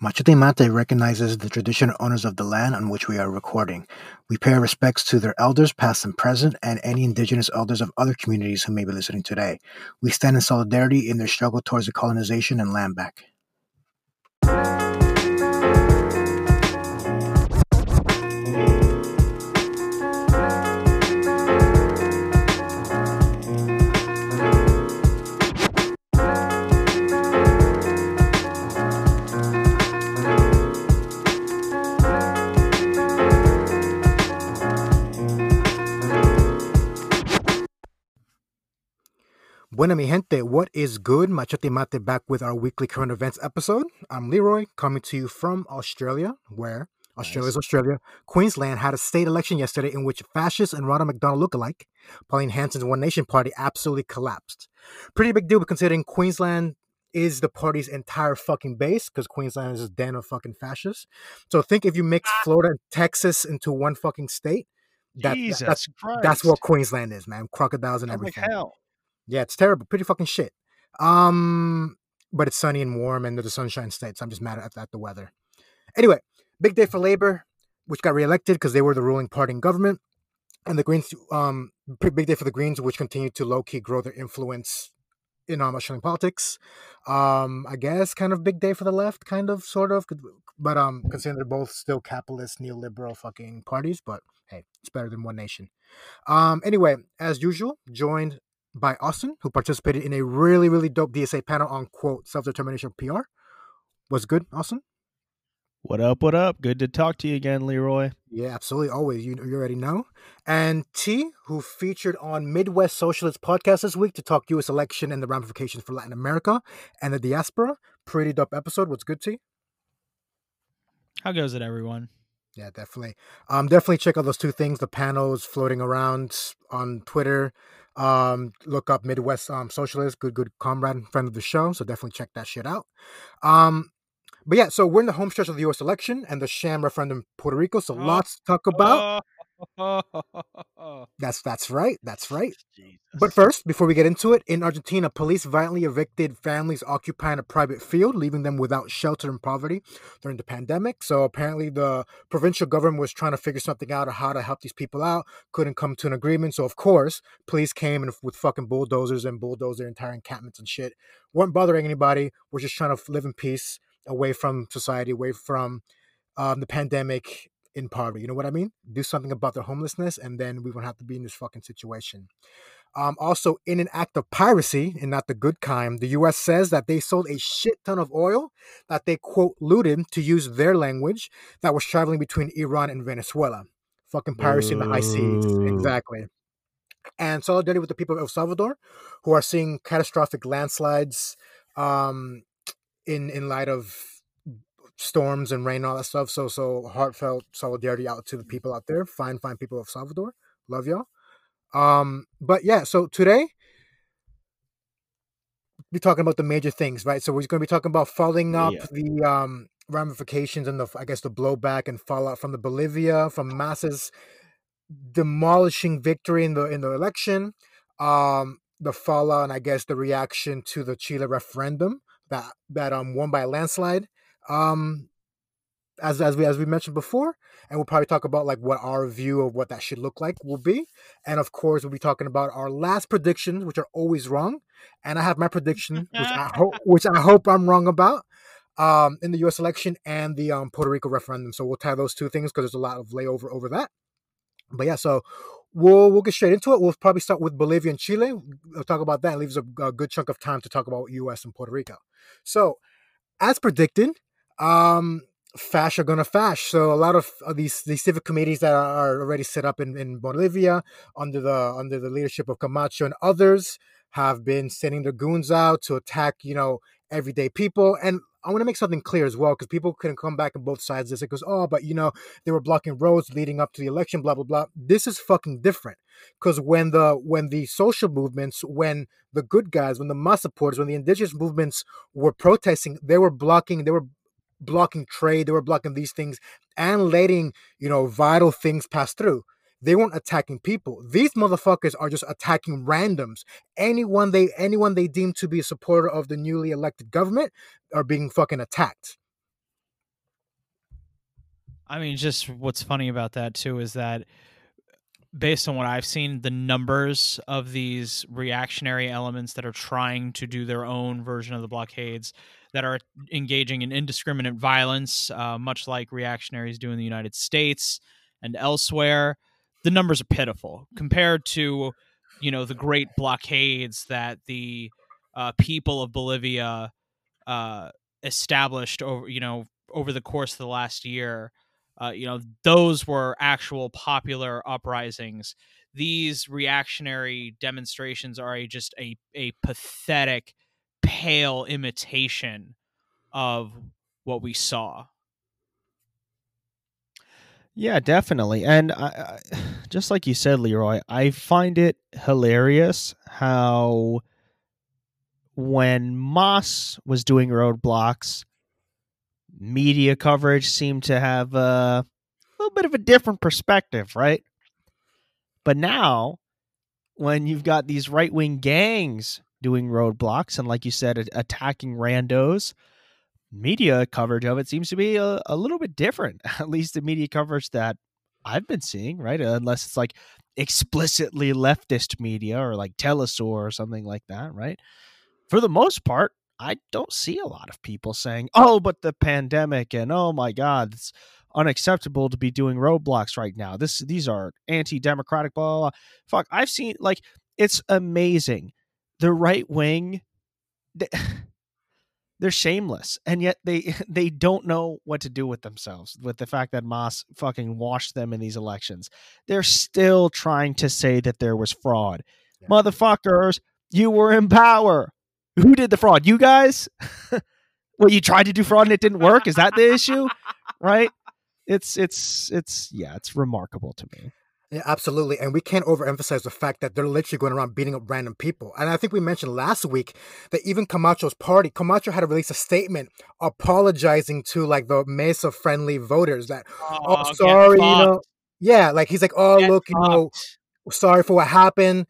Machete Mate recognizes the traditional owners of the land on which we are recording. We pay our respects to their elders, past and present, and any indigenous elders of other communities who may be listening today. We stand in solidarity in their struggle towards the colonization and land back. Buena mi gente, what is good? Machete Mate back with our weekly current events episode. I'm Leroy, coming to you from Australia, where Australia is Australia. Queensland had a state election yesterday in which fascist and Ronald McDonald lookalike, Pauline Hanson's One Nation party, absolutely collapsed. Pretty big deal considering Queensland is the party's entire fucking base because Queensland is a den of fucking fascists. So think if you mix Florida and Texas into one fucking state, that, Jesus that's Christ. that's what Queensland is, man. Crocodiles and Sounds like everything. hell. Yeah, it's terrible. Pretty fucking shit. Um, but it's sunny and warm and the sunshine state, so I'm just mad at, at the weather. Anyway, big day for Labor, which got reelected because they were the ruling party in government. And the Greens, um, big day for the Greens, which continue to low key grow their influence in um, Australian politics. Um, I guess kind of big day for the left, kind of, sort of, but um, considering they're both still capitalist, neoliberal fucking parties. But hey, it's better than One Nation. Um, anyway, as usual, joined by Austin, who participated in a really, really dope DSA panel on quote self determination PR. Was good, Austin? What up? What up? Good to talk to you again, Leroy. Yeah, absolutely. Always. You, you already know. And T, who featured on Midwest Socialist podcast this week to talk U.S. election and the ramifications for Latin America and the diaspora. Pretty dope episode. What's good, T? How goes it, everyone? Yeah, definitely. Um, definitely check out those two things. The panels floating around on Twitter. Um, look up Midwest um, Socialist, good, good comrade, friend of the show. So definitely check that shit out. Um, but yeah, so we're in the home stretch of the U.S. election and the sham referendum in Puerto Rico. So Oh. lots to talk about. That's that's right. That's right. Jesus. But first, before we get into it, in Argentina, police violently evicted families occupying a private field, leaving them without shelter and poverty during the pandemic. So apparently, the provincial government was trying to figure something out of how to help these people out. Couldn't come to an agreement. So of course, police came and with fucking bulldozers and bulldozed their entire encampments and shit. weren't bothering anybody. We're just trying to live in peace, away from society, away from um, the pandemic, in poverty. You know what I mean? Do something about their homelessness, and then we won't have to be in this fucking situation. Um, also, in an act of piracy, and not the good kind, the U.S. says that they sold a shit ton of oil that they quote looted, to use their language, that was traveling between Iran and Venezuela. Fucking piracy in the high seas, exactly. And solidarity with the people of El Salvador, who are seeing catastrophic landslides, um, in in light of storms and rain and all that stuff. So so heartfelt solidarity out to the people out there. Fine, fine people of Salvador. Love y'all. Um, but yeah, so today we're talking about the major things, right? So we're going to be talking about following up Yeah. the um ramifications and the I guess the blowback and fallout from the Bolivia, from Mas's demolishing victory in the in the election, um, the fallout and I guess the reaction to the Chile referendum that that um won by a landslide. Um as as we as we mentioned before, and we'll probably talk about like what our view of what that should look like will be. And of course, we'll be talking about our last predictions, which are always wrong. And I have my prediction, which I hope which I hope I'm wrong about. Um, in the U.S. election and the um, Puerto Rico referendum, so we'll tie those two things because there's a lot of layover over that. But yeah, so we'll we'll get straight into it. We'll probably start with Bolivia and Chile. We'll talk about that. It leaves a, a good chunk of time to talk about U.S. and Puerto Rico. So, as predicted, um, fash are gonna fash. So a lot of, of these these civic committees that are, already set up in, in Bolivia under the under the leadership of Camacho and others have been sending their goons out to attack, you know, everyday people. And I want to make something clear as well, because people can come back on both sides. This it goes, oh, but you know, they were blocking roads leading up to the election, blah blah blah. This is fucking different, because when the when the social movements, when the good guys, when the mass supporters, when the indigenous movements were protesting, they were blocking, they were blocking trade, they were blocking these things and letting you know vital things pass through. They weren't attacking people. These motherfuckers are just attacking randoms. Anyone they anyone they deem to be a supporter of the newly elected government are being fucking attacked. I mean, just what's funny about that too is that based on what I've seen, the numbers of these reactionary elements that are trying to do their own version of the blockades, that are engaging in indiscriminate violence, uh, much like reactionaries do in the United States and elsewhere, the numbers are pitiful compared to, you know, the great blockades that the uh, people of Bolivia uh, established over, you know, over the course of the last year uh, you know, those were actual popular uprisings. These reactionary demonstrations are a, just a, a pathetic, pale imitation of what we saw. Yeah, definitely. And I, I, just like you said, Leroy, I find it hilarious how when Mas was doing roadblocks, media coverage seemed to have a little bit of a different perspective, right? But now, when you've got these right wing gangs doing roadblocks and, like you said, attacking randos, media coverage of it seems to be a, a little bit different. At least the media coverage that I've been seeing, right? Unless it's like explicitly leftist media or like Telesur or something like that, right? For the most part, I don't see a lot of people saying, "Oh, but the pandemic and oh my god, it's unacceptable to be doing roadblocks right now. This these are anti-democratic blah, blah, blah. Fuck, I've seen like it's amazing. The right wing they, they're shameless and yet they they don't know what to do with themselves with the fact that Mas fucking washed them in these elections. They're still trying to say that there was fraud. Yeah. Motherfuckers, you were in power who did the fraud? You guys? well, you tried to do fraud and it didn't work. Is that the issue? Right? It's it's it's yeah, it's remarkable to me. Yeah, absolutely. And we can't overemphasize the fact that they're literally going around beating up random people. And I think we mentioned last week that even Camacho's party, Camacho had to release a statement apologizing to like the Mesa friendly voters that, oh, oh sorry, you know. Yeah, like he's like, oh, get look, fucked. you know, sorry for what happened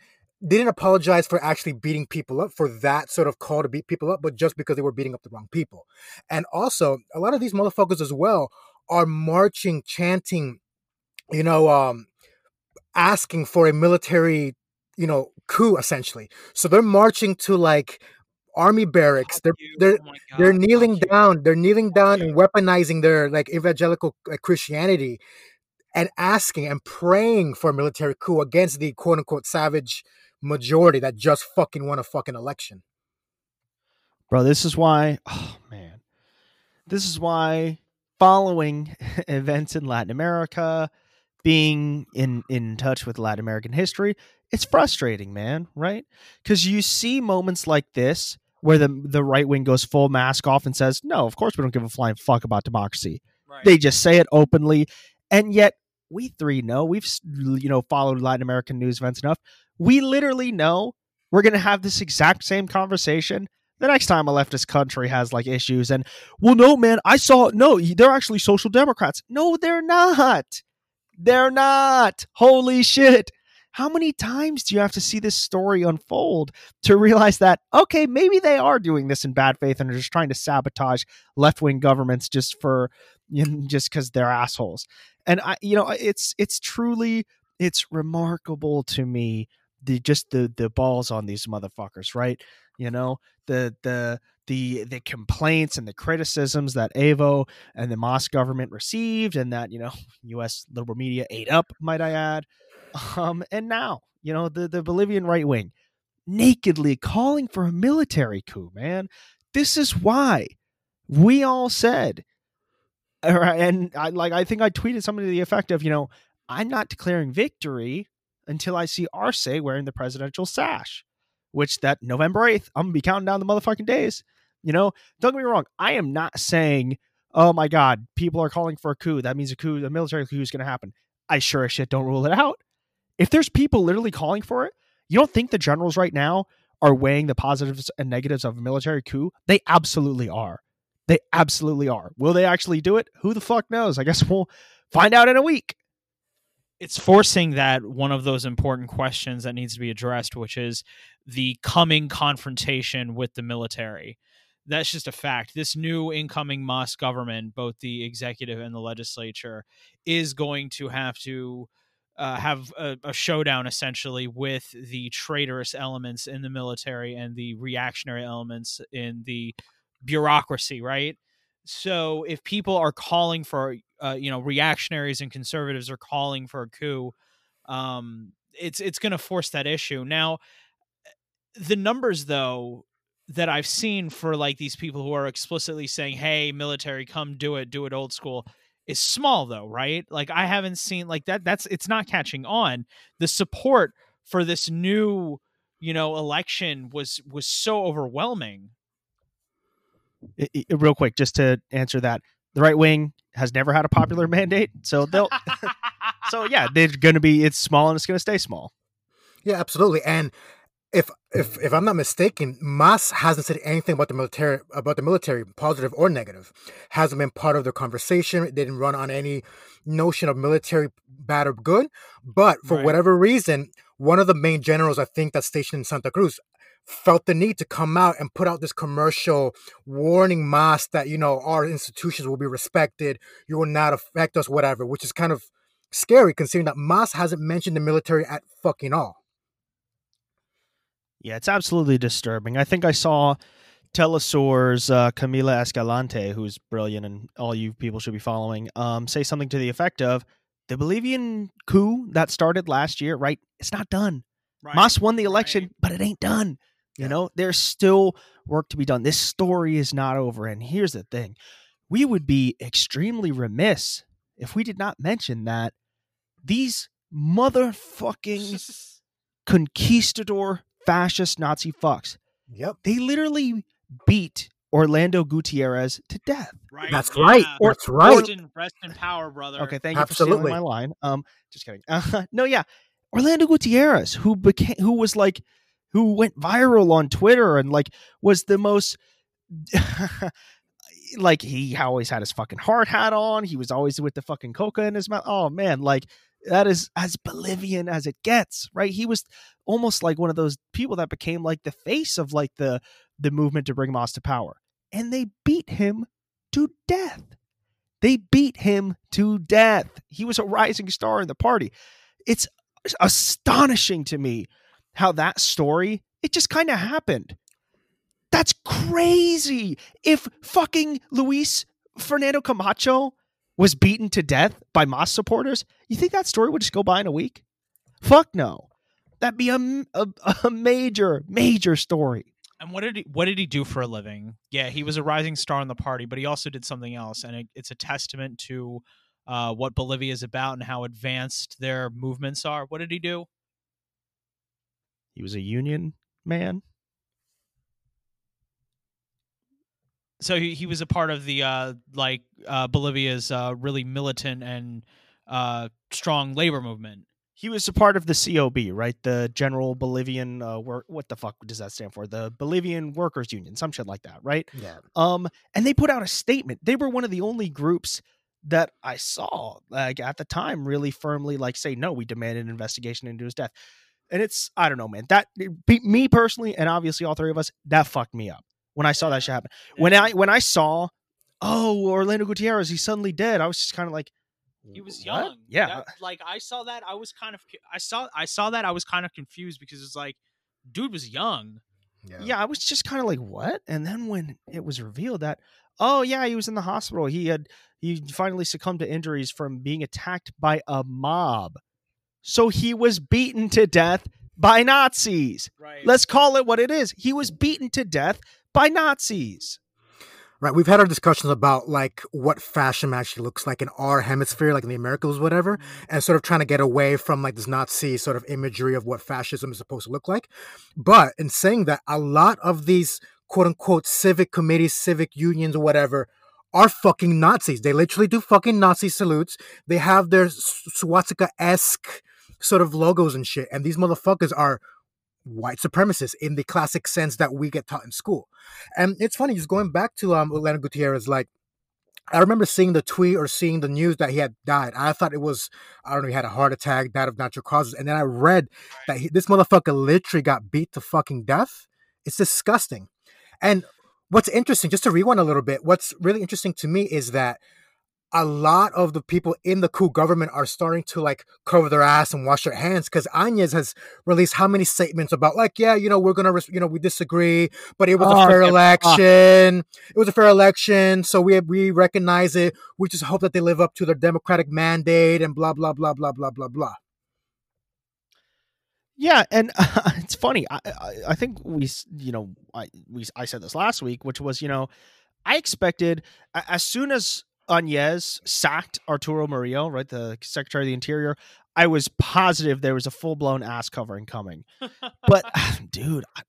didn't apologize for actually beating people up for that sort of call to beat people up, but just because they were beating up the wrong people. And also, a lot of these motherfuckers as well are marching, chanting, you know, um, asking for a military, you know, coup essentially. So they're marching to like army barracks. They're they're oh they're kneeling down. They're kneeling down and weaponizing their like evangelical like, Christianity and asking and praying for a military coup against the quote unquote savage majority that just fucking won a fucking election. Bro, this is why, oh man, this is why following events in Latin America, being in in touch with Latin American history, it's frustrating, man, right? Because you see moments like this where the the right wing goes full mask off and says, "No, of course we don't give a flying fuck about democracy." Right. They just say it openly, and yet we three know we've you know followed Latin American news events enough we literally know we're going to have this exact same conversation the next time a leftist country has like issues and well no man i saw no they're actually social democrats no they're not they're not. Holy shit. How many times do you have to see this story unfold to realize that okay maybe they are doing this in bad faith and are just trying to sabotage left-wing governments just for just because they're assholes? And i you know it's it's truly it's remarkable to me the just the the balls on these motherfuckers, right? You know, the the the the complaints and the criticisms that Evo and the Mas government received and that, you know, US liberal media ate up, might I add. Um and now, you know, the the Bolivian right wing nakedly calling for a military coup, man. This is why we all said and I like I think I tweeted something to the effect of, you know, I'm not declaring victory until I see Arce wearing the presidential sash, which that November 8th, I'm going to be counting down the motherfucking days. You know, don't get me wrong. I am not saying, oh my God, people are calling for a coup. That means a coup, a military coup is going to happen. I sure as shit don't rule it out. If there's people literally calling for it, you don't think the generals right now are weighing the positives and negatives of a military coup? They absolutely are. They absolutely are. Will they actually do it? Who the fuck knows? I guess we'll find out in a week it's forcing that one of those important questions that needs to be addressed, which is the coming confrontation with the military. that's just a fact. This new incoming Mas government, both the executive and the legislature, is going to have to uh, have a, a, showdown essentially with the traitorous elements in the military and the reactionary elements in the bureaucracy, right? So if people are calling for, uh, you know, reactionaries and conservatives are calling for a coup, um, it's it's going to force that issue. Now, the numbers though that I've seen for like these people who are explicitly saying, "Hey, military, come do it, do it old school," is small though, right? Like I haven't seen like that. That's it's not catching on. The support for this new, you know, election was was so overwhelming. It, it, real quick, just to answer that, the right wing has never had a popular mm. mandate, so they'll. so yeah, they're going to be. It's small and it's going to stay small. Yeah, absolutely, and if if if I'm not mistaken, Mas hasn't said anything about the military about the military, positive or negative. Hasn't been part of the conversation. It didn't run on any notion of military bad or good. But for right. whatever reason, one of the main generals I think that's stationed in Santa Cruz felt the need to come out and put out this commercial warning Mas that you know our institutions will be respected, you will not affect us, whatever, which is kind of scary considering that Mas hasn't mentioned the military at fucking all. Yeah, it's absolutely disturbing. I think I saw Telesur's uh, Camila Escalante, who's brilliant and all you people should be following, um, say something to the effect of the Bolivian coup that started last year, right? It's not done. Right. Mas won the election, right. but it ain't done. You yeah. know, there's still work to be done. This story is not over. And here's the thing we would be extremely remiss if we did not mention that these motherfucking conquistador fascist Nazi fucks. Yep. They literally beat Orlando Gutierrez to death. Right. That's yeah. right. Or, That's right. Rest in, rest in power, brother. Okay, thank you Absolutely. for stealing my line. Um, just kidding. Uh, no, yeah, Orlando Gutierrez, who became, who was like, who went viral on Twitter and like was the most. like he always had his fucking hard hat on. He was always with the fucking coca in his mouth. Oh man, like that is as Bolivian as it gets, right? He was almost like one of those people that became like the face of like the the movement to bring Mas to power. And they beat him to death. They beat him to death. He was a rising star in the party. It's astonishing to me how that story it just kind of happened. That's crazy. If fucking Luis Fernando Camacho was beaten to death by Mas supporters, you think that story would just go by in a week? Fuck no. That'd be a, a, a major, major story. And what did he what did he do for a living? Yeah, he was a rising star in the party, but he also did something else, and it, it's a testament to uh, what Bolivia is about and how advanced their movements are. What did he do? He was a union man. so he, he was a part of the uh, like uh, Bolivia's uh, really militant and uh, strong labor movement. He was a part of the COB, right? The General Bolivian uh, work. What the fuck does that stand for? The Bolivian Workers Union, some shit like that, right? Yeah. Um, and they put out a statement. They were one of the only groups that I saw, like at the time, really firmly like say, no, we demand an investigation into his death. And it's I don't know, man. That me personally, and obviously all three of us, that fucked me up when I saw that shit happen. When I when I saw, oh, Orlando Gutierrez, he's suddenly dead. I was just kind of like, he was young. Yeah, that, like I saw that, I was kind of, I saw, I saw that, I was kind of confused because it's like, dude was young. Yeah. yeah, I was just kind of like, what? And then when it was revealed that, oh yeah, he was in the hospital. He had he finally succumbed to injuries from being attacked by a mob. So he was beaten to death by Nazis. Right. Let's call it what it is. He was beaten to death by Nazis. Right. We've had our discussions about like what fascism actually looks like in our hemisphere, like in the Americas, whatever, mm-hmm. and sort of trying to get away from like this Nazi sort of imagery of what fascism is supposed to look like. But in saying that, a lot of these quote unquote civic committees, civic unions, or whatever, are fucking Nazis. They literally do fucking Nazi salutes. They have their swastika esque sort of logos and shit. And these motherfuckers are white supremacists in the classic sense that we get taught in school. And it's funny, just going back to um Orlando Gutierrez, like I remember seeing the tweet or seeing the news that he had died. I thought it was, I don't know, he had a heart attack, died of natural causes. And then I read that he, this motherfucker literally got beat to fucking death. It's disgusting. And what's interesting, just to rewind a little bit, what's really interesting to me is that a lot of the people in the coup government are starting to like cover their ass and wash their hands because Áñez has released how many statements about like, yeah, you know, we're gonna, you know, we disagree, but it was Oh, a fair yeah, election. It was a fair election, so we we recognize it. We just hope that they live up to their democratic mandate and blah blah blah blah blah blah blah. Yeah, and it's funny. I, I I think we you know I we I said this last week, which was you know I expected as soon as Áñez sacked Arturo Murillo, right, the Secretary of the Interior, I was positive there was a full blown ass covering coming. But dude, I,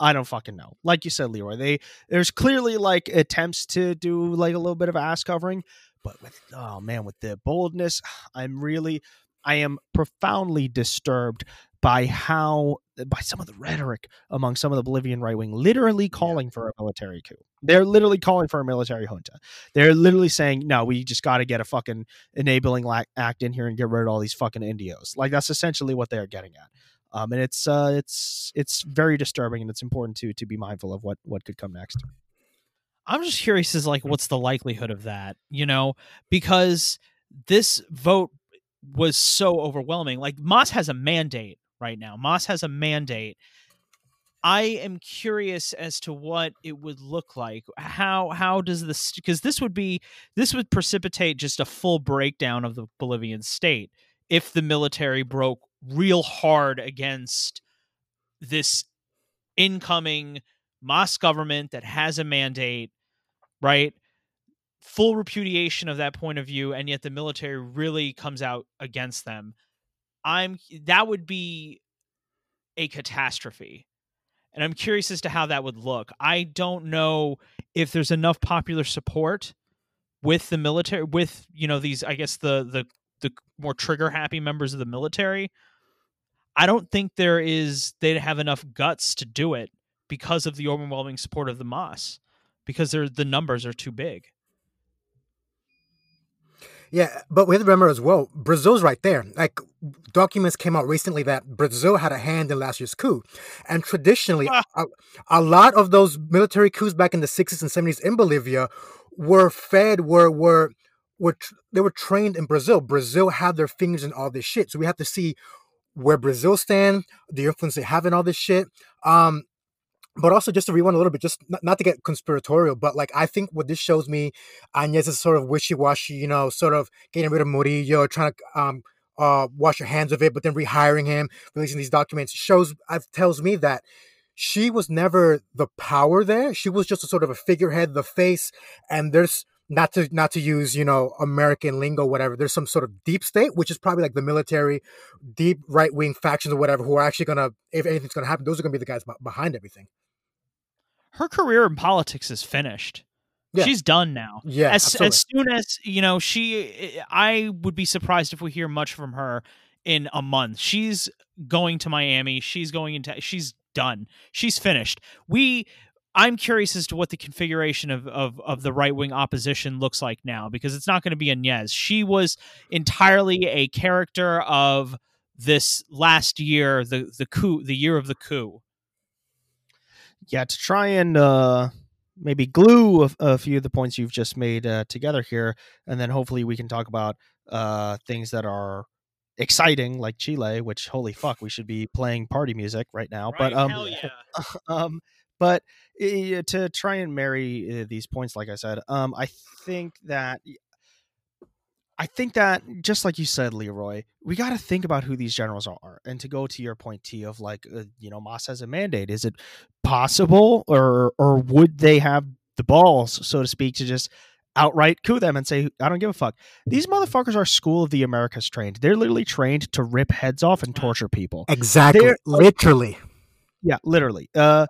I don't fucking know. Like you said, Leroy, they there's clearly like attempts to do like a little bit of ass covering, but with oh man, with the boldness, I'm really I am profoundly disturbed by how by some of the rhetoric among some of the Bolivian right wing literally calling for a military coup. They're literally calling for a military junta. They're literally saying, "No, we just got to get a fucking enabling act in here and get rid of all these fucking Indios." Like that's essentially what they are getting at. Um, and it's uh, it's it's very disturbing, and it's important to to be mindful of what what could come next. I'm just curious as like what's the likelihood of that, you know, because this vote was so overwhelming. Like Mas has a mandate right now. Mas has a mandate. I am curious as to what it would look like. How how does this because this would be this would precipitate just a full breakdown of the Bolivian state if the military broke real hard against this incoming Mas government that has a mandate, right? Full repudiation of that point of view, and yet the military really comes out against them. I'm that would be a catastrophe. And I'm curious as to how that would look. I don't know if there's enough popular support with the military with, you know, these I guess the the the more trigger happy members of the military. I don't think there is they'd have enough guts to do it because of the overwhelming support of the Mas because they're the numbers are too big. Yeah, but we have to remember as well, Brazil's right there. Like documents came out recently that Brazil had a hand in last year's coup, and traditionally, Ah. a, a lot of those military coups back in the sixties and seventies in Bolivia were fed, were were were tr- they were trained in Brazil. Brazil had their fingers in all this shit, so we have to see where Brazil stand, the influence they have in all this shit. Um, but also just to rewind a little bit, just not, not to get conspiratorial, but like I think what this shows me, Áñez is sort of wishy-washy, you know, sort of getting rid of Murillo, trying to um uh wash your hands of it, but then rehiring him, releasing these documents shows uh, tells me that she was never the power there. She was just a sort of a figurehead, the face, and there's not to not to use you know American lingo, whatever. There's some sort of deep state, which is probably like the military, deep right wing factions or whatever, who are actually gonna, if anything's gonna happen, those are gonna be the guys be- behind everything. Her career in politics is finished. Yeah. She's done now. Yeah, as absolutely. as soon as you know she i would be surprised if we hear much from her in a month she's going to miami she's going into she's done she's finished we i'm curious as to what the configuration of of, of the right-wing opposition looks like now because it's not going to be Áñez. she was entirely a character of this last year the the coup the year of the coup yeah, to try and uh, maybe glue a, a few of the points you've just made uh, together here, and then hopefully we can talk about uh, things that are exciting, like Chile. Which holy fuck, we should be playing party music right now. but um, um, but uh, to try and marry uh, these points, like I said, um, I think that. I think that just like you said, Leroy, we got to think about who these generals are. And to go to your point, T, of like, uh, you know, Mas has a mandate. Is it possible, or or would they have the balls, so to speak, to just outright coup them and say, "I don't give a fuck"? These motherfuckers are School of the Americas trained. They're literally trained to rip heads off and torture people. exactly, they're- literally. Yeah, literally. Uh,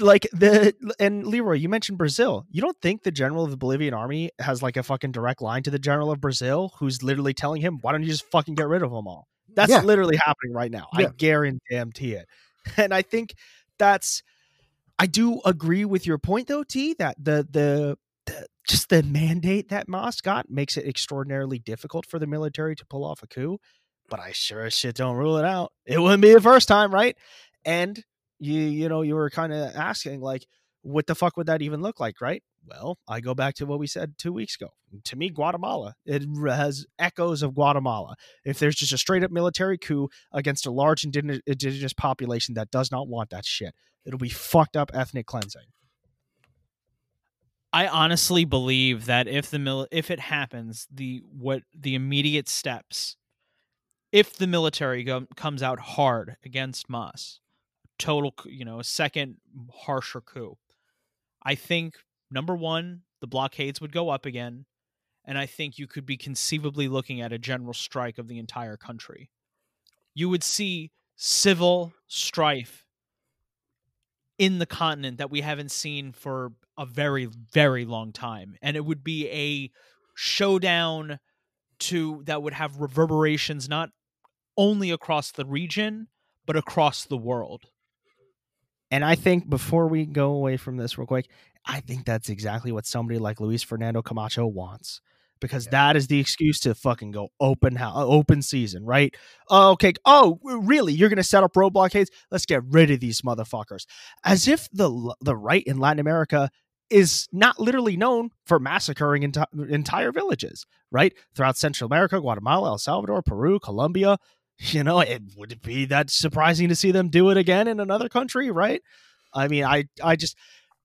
like the and Leroy, you mentioned Brazil. You don't think the general of the Bolivian army has like a fucking direct line to the general of Brazil, who's literally telling him, "Why don't you just fucking get rid of them all?" That's Yeah. literally happening right now. I guarantee it. And I think that's. I do agree with your point though, T. That the the. just the mandate that Mas got makes it extraordinarily difficult for the military to pull off a coup, but I sure as shit don't rule it out. It wouldn't be the first time, right? And you you know you were kind of asking like what the fuck would that even look like, right? Well, I go back to what we said two weeks ago. To me, Guatemala, it has echoes of Guatemala. If there's just a straight up military coup against a large indigenous population that does not want that shit, it'll be fucked up ethnic cleansing. I honestly believe that if the mil- if it happens, the what the immediate steps, if the military go- comes out hard against Mas, total, you know, a second harsher coup, I think number one, the blockades would go up again, and I think you could be conceivably looking at a general strike of the entire country. You would see civil strife in the continent that we haven't seen for a very very long time and it would be a showdown to that would have reverberations not only across the region but across the world And I think before we go away from this real quick, I think that's exactly what somebody like Luis Fernando Camacho wants. Because Yeah. that is the excuse to fucking go open house, uh, open season, right? Oh, okay. Oh, really? You're gonna set up road blockades? Let's get rid of these motherfuckers. As if the the right in Latin America is not literally known for massacring enti- entire villages, right? Throughout Central America, Guatemala, El Salvador, Peru, Colombia. You know, it would it be that surprising to see them do it again in another country, right? I mean, I I just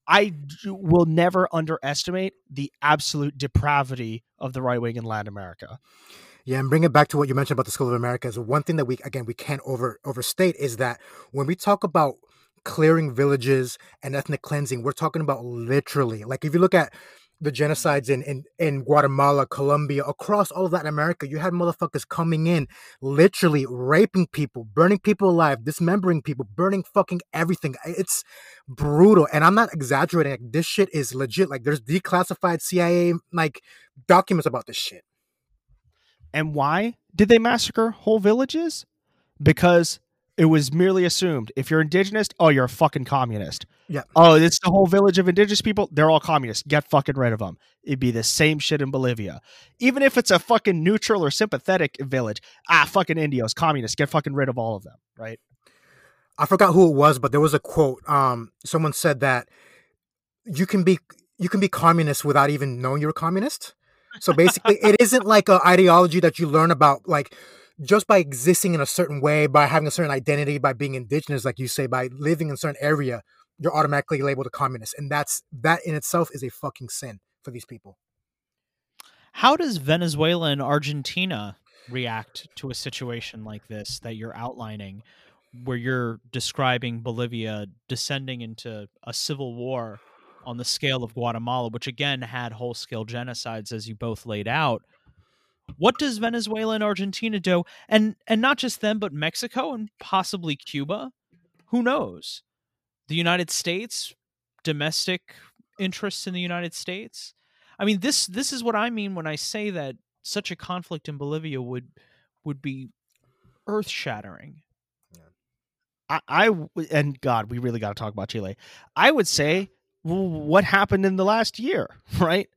I will never underestimate the absolute depravity of the right wing in Latin America. Yeah, and bring it back to what you mentioned about the School of America is one thing that we again we can't over overstate is that when we talk about clearing villages and ethnic cleansing, we're talking about literally. Like if you look at the genocides in, in, in Guatemala, Colombia, across all of Latin America, you had motherfuckers coming in, literally raping people, burning people alive, dismembering people, burning fucking everything. It's brutal. And I'm not exaggerating. Like this shit is legit. Like there's declassified CIA like documents about this shit. And why did they massacre whole villages? Because it was merely assumed if you're indigenous, oh, you're a fucking communist. Yeah. Oh, it's the whole village of indigenous people. They're all communists. Get fucking rid of them. It'd be the same shit in Bolivia. Even if it's a fucking neutral or sympathetic village, ah, fucking Indios, communists. Get fucking rid of all of them, right? I forgot who it was, but there was a quote. Um, someone said that you can be you can be communist without even knowing you're a communist. So basically, it isn't like an ideology that you learn about like just by existing in a certain way, by having a certain identity, by being indigenous, like you say, by living in a certain area, you're automatically labeled a communist, and that's that in itself is a fucking sin for these people. How does Venezuela and Argentina react to a situation like this that you're outlining, where you're describing Bolivia descending into a civil war on the scale of Guatemala, which again had whole scale genocides, as you both laid out? What does Venezuela and Argentina do? And and not just them, but Mexico and possibly Cuba? Who knows? The United States, domestic interests in the United States. I mean, this this is what I mean when I say that such a conflict in Bolivia would would be earth shattering. I, I and God, we really got to talk about Chile. I would say, what happened in the last year, right?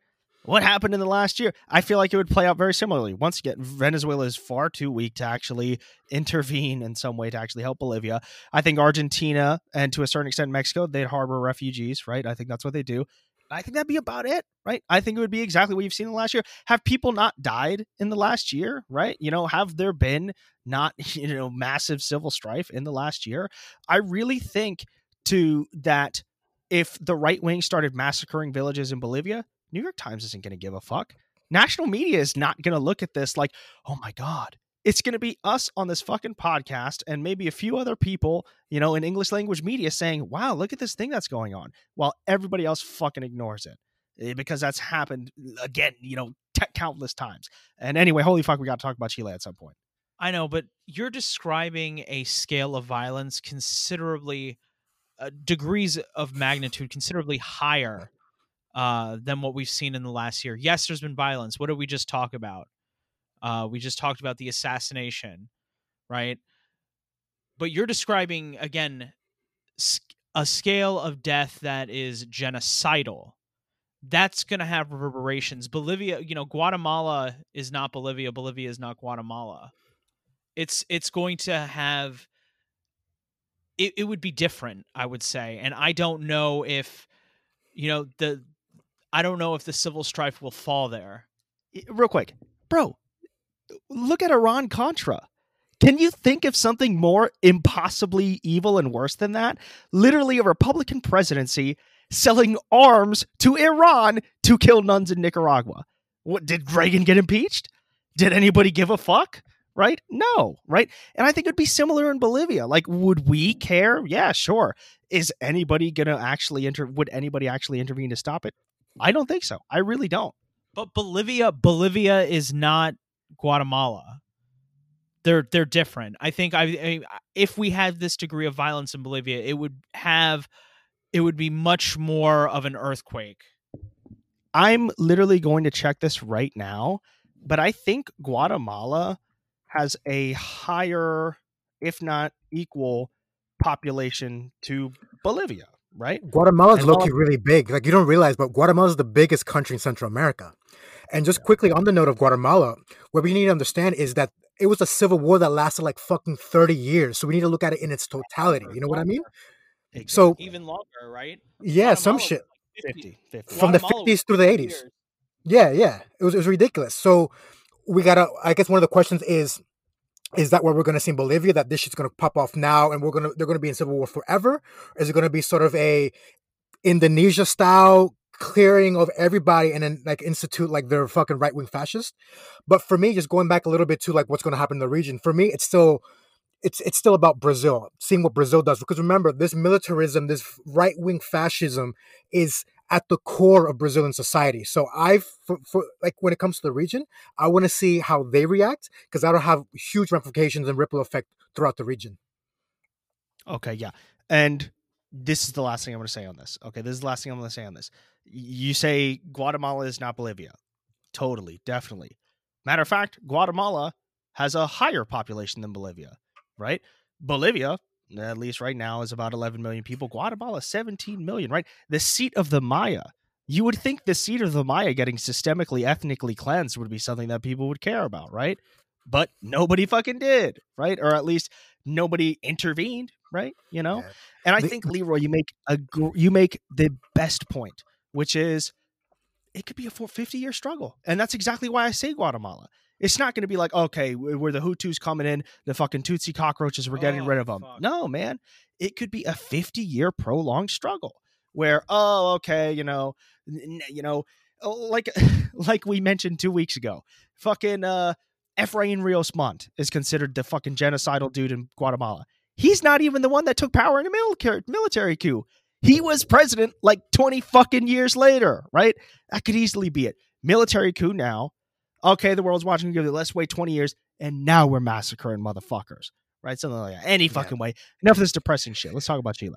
What happened in the last year? I feel like it would play out very similarly. Once again, Venezuela is far too weak to actually intervene in some way to actually help Bolivia. I think Argentina and to a certain extent Mexico, they'd harbor refugees, right? I think that's what they do. I think that'd be about it, right? I think it would be exactly what you've seen in the last year. Have people not died in the last year, right? You know, have there been not, you know, massive civil strife in the last year? I really think to that if the right wing started massacring villages in Bolivia, New York Times isn't going to give a fuck. National media is not going to look at this like, oh my God. It's going to be us on this fucking podcast and maybe a few other people, you know, in English language media saying, wow, look at this thing that's going on, while everybody else fucking ignores it Eh, because that's happened again, you know, t- countless times. And anyway, holy fuck, we got to talk about Chile at some point. I know, but you're describing a scale of violence considerably uh, degrees of magnitude considerably higher uh, than what we've seen in the last year. Yes, there's been violence. What did we just talk about? Uh, we just talked about the assassination, right? But you're describing again a scale of death that is genocidal. That's going to have reverberations. Bolivia, you know, Guatemala is not Bolivia. Bolivia is not Guatemala. It's it's going to have it, it would be different, I would say. And I don't know if you know the I don't know if the civil strife will fall there. Real quick, bro, look at Iran Contra. Can you think of something more impossibly evil and worse than that? Literally, a Republican presidency selling arms to Iran to kill nuns in Nicaragua. What did Reagan get impeached? Did anybody give a fuck? Right? No, right? And I think it'd be similar in Bolivia. Like, would we care? Yeah, sure. Is anybody gonna actually inter? Would anybody actually intervene to stop it? I don't think so. I really don't. But Bolivia, Bolivia is not Guatemala. They're they're different. I think I, I if we had this degree of violence in Bolivia, it would have it would be much more of an earthquake. I'm literally going to check this right now, but I think Guatemala has a higher, if not equal, population to Bolivia, right? Guatemala's And low while- key really big. Like you don't realize, but Guatemala is the biggest country in Central America. And just quickly on the note of Guatemala, what we need to understand is that it was a civil war that lasted like fucking 30 years. So we need to look at it in its totality. You know what I mean? So Even longer, right? yeah, some shit was like 50, 50. from the 50s through the 80s. years. Yeah, yeah. It was it was ridiculous. So we gotta I guess one of the questions is is that what we're gonna see in Bolivia? That this shit's gonna pop off now and we're gonna they're gonna be in civil war forever? Or is it gonna be sort of a Indonesia style clearing of everybody and then like institute like their fucking right wing fascist? But for me, just going back a little bit to like what's gonna happen in the region, for me it's still it's it's still about Brazil, seeing what Brazil does. Because remember, this militarism, this right wing fascism is at the core of Brazilian society. So I, for, for like when it comes to the region, I want to see how they react because that'll have huge ramifications and ripple effect throughout the region. Okay, yeah. And this is the last thing I'm going to say on this. Okay, this is the last thing I'm going to say on this. You say Guatemala is not Bolivia. Totally, definitely. Matter of fact, Guatemala has a higher population than Bolivia, right? Bolivia, at least right now, is about 11 million people. Guatemala, 17 million, right? The seat of the Maya. You would think the seat of the Maya getting systemically, ethnically cleansed would be something that people would care about, right? But nobody fucking did, right? Or at least nobody intervened, right? You know, Yeah. and I The- think Leroy, you make a gr- you make the best point, which is it could be a 50 year struggle, and that's exactly why I say Guatemala. It's not going to be like okay, where the Hutus coming in, the fucking Tutsi cockroaches, we're getting Oh, rid of them. fuck. No, man, it could be a 50 year prolonged struggle where oh, okay, you know, you know, uh, like like we mentioned two weeks ago, fucking uh, Efrain Rios Montt is considered the fucking genocidal dude in Guatemala. He's not even the one that took power in a military military coup. He was president like 20 fucking years later, right? That could easily be it. Military coup now. Okay, the world's watching. Give it. Let's wait 20 years, and now we're massacring motherfuckers, right? Something like that. Any Yeah. fucking way. Enough of this depressing shit. Let's talk about Chile.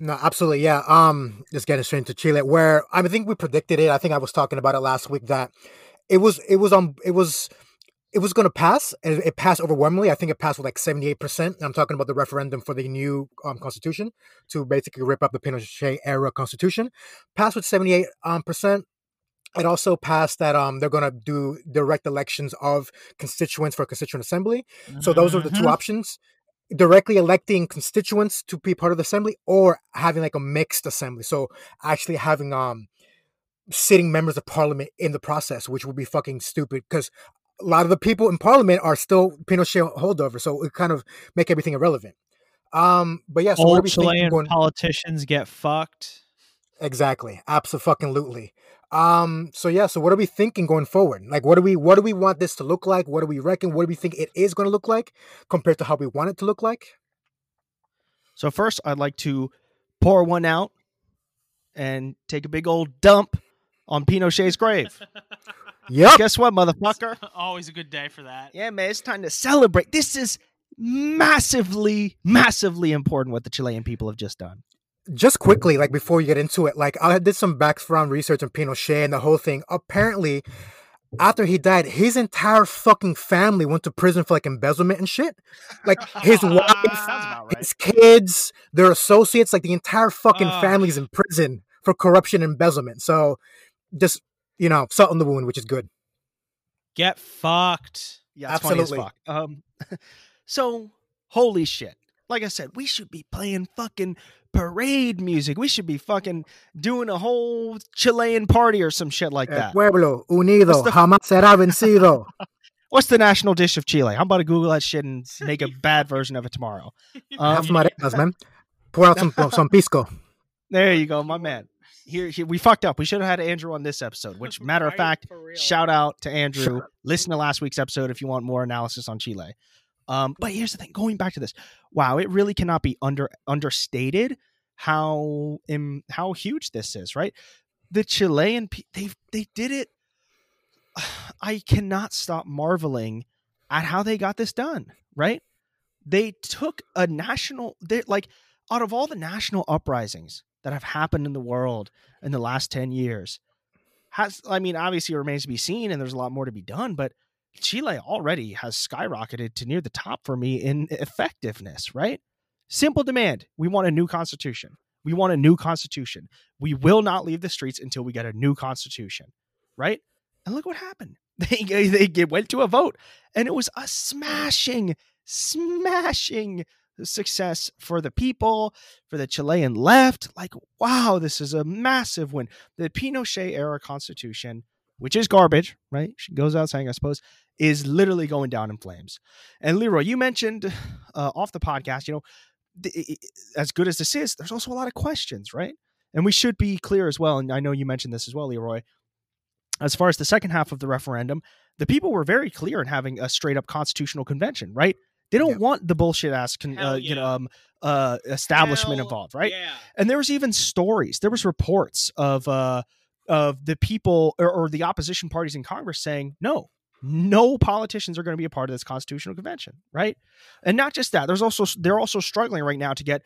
No, absolutely, yeah. Um, just getting straight into Chile, where I think we predicted it. I think I was talking about it last week that it was it was on it was it was going to pass, and it passed overwhelmingly. I think it passed with like seventy eight percent. I'm talking about the referendum for the new um, constitution to basically rip up the Pinochet era constitution. Passed with seventy eight um, percent. It also passed that um they're gonna do direct elections of constituents for a constituent assembly. So those are the two Mhm. options: directly electing constituents to be part of the assembly, or having like a mixed assembly. So actually having um sitting members of parliament in the process, which would be fucking stupid because a lot of the people in parliament are still Pinochet holdovers. So it kind of make everything irrelevant. Um, but yeah, so Old Chilean going? politicians get fucked. Exactly. Absolutely. Um, so yeah, so what are we thinking going forward? Like what do we what do we want this to look like? What do we reckon? What do we think it is gonna look like compared to how we want it to look like? So first, I'd like to pour one out and take a big old dump on Pinochet's grave. Yep. Guess what, motherfucker? Always a good day for that. Yeah, man, it's time to celebrate. This is massively, massively important what the Chilean people have just done. Just quickly, like before you get into it, like I did some background research on Pinochet and the whole thing. Apparently, after he died, his entire fucking family went to prison for like embezzlement and shit. Like his wife, right. his kids, their associates, like the entire fucking Ugh. family's in prison for corruption and embezzlement. So just you know, salt in the wound, which is good. Get fucked. Yeah, it's funny as Absolutely. fuck. Um, so holy shit! Like I said, we should be playing fucking parade music. We should be fucking doing a whole Chilean party or some shit like El that. pueblo unido What's the- jamás será vencido. What's the national dish of Chile? I'm about to Google that shit and make a bad version of it tomorrow. Have Um, some arepas, man. Pour out some some pisco. there you go, my man. Here, here, we fucked up. We should have had Andrew on this episode. Which, matter of fact, shout out to Andrew. Shout out. Listen to last week's episode if you want more analysis on Chile. Um, but here's the thing: going back to this, wow, it really cannot be under understated how im, how huge this is, right? The Chilean they they did it. I cannot stop marveling at how they got this done, right? They took a national, they like out of all the national uprisings that have happened in the world in the last 10 years, has I mean, obviously it remains to be seen and there's a lot more to be done, but Chile already has skyrocketed to near the top for me in effectiveness, right? Simple demand. We want a new constitution. We want a new constitution. We will not leave the streets until we get a new constitution, right? And look what happened. They, they went to a vote and it was a smashing, smashing success for the people, for the Chilean left. Like, wow, this is a massive win. The Pinochet era constitution, which is garbage, right? She goes out saying, I suppose, is literally going down in flames. And Leroy, you mentioned uh, off the podcast, you know, as good as this is, there's also a lot of questions, right? And we should be clear as well. And I know you mentioned this as well, Leroy. As far as the second half of the referendum, the people were very clear in having a straight up constitutional convention, right? They don't Yeah. want the bullshit ass, con- Hell uh, you know, um, uh, establishment Hell involved, right? Yeah. and there was even stories there was reports of uh of the people or, or the opposition parties in congress saying no no politicians are going to be a part of this constitutional convention right and not just that there's also they're also struggling right now to get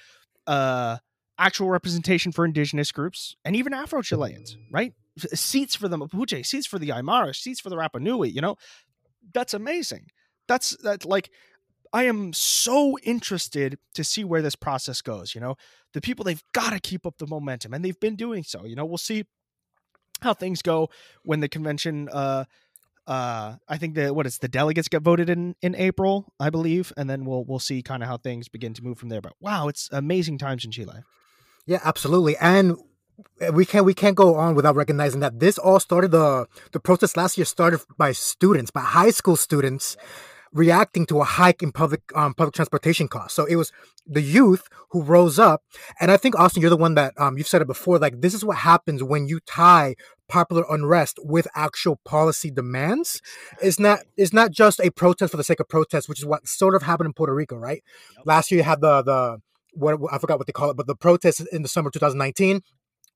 uh actual representation for indigenous groups and even afro chileans right seats for the mapuche seats for the aymara seats for the rapa nui you know that's amazing that's that's like I am so interested to see where this process goes. You know, the people they've got to keep up the momentum, and they've been doing so. You know, we'll see how things go when the convention. Uh, uh, I think the what is the delegates get voted in in April, I believe, and then we'll we'll see kind of how things begin to move from there. But wow, it's amazing times in Chile. Yeah, absolutely. And we can't we can't go on without recognizing that this all started the the protest last year started by students, by high school students reacting to a hike in public um, public transportation costs. So it was the youth who rose up, and I think Austin, you're the one that um, you've said it before. Like this is what happens when you tie popular unrest with actual policy demands. It's not it's not just a protest for the sake of protest, which is what sort of happened in Puerto Rico, right? Yep. Last year you had the the what I forgot what they call it, but the protests in the summer 2019.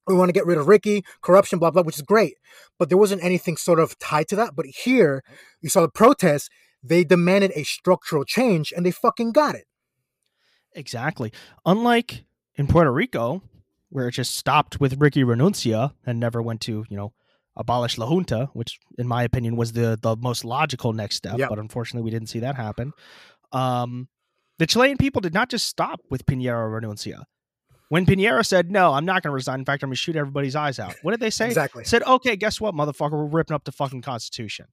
We want to get rid of Ricky, corruption, blah blah, which is great, but there wasn't anything sort of tied to that. But here, you saw the protests. They demanded a structural change, and they fucking got it. Exactly. Unlike in Puerto Rico, where it just stopped with Ricky Renuncia and never went to, you know, abolish La Junta, which in my opinion was the the most logical next step, Yep. but unfortunately we didn't see that happen. Um, the Chilean people did not just stop with Piñera Renuncia. When Piñera said, "No, I'm not going to resign. In fact, I'm going to shoot everybody's eyes out." What did they say? Exactly. Said, "Okay, guess what, motherfucker? We're ripping up the fucking constitution."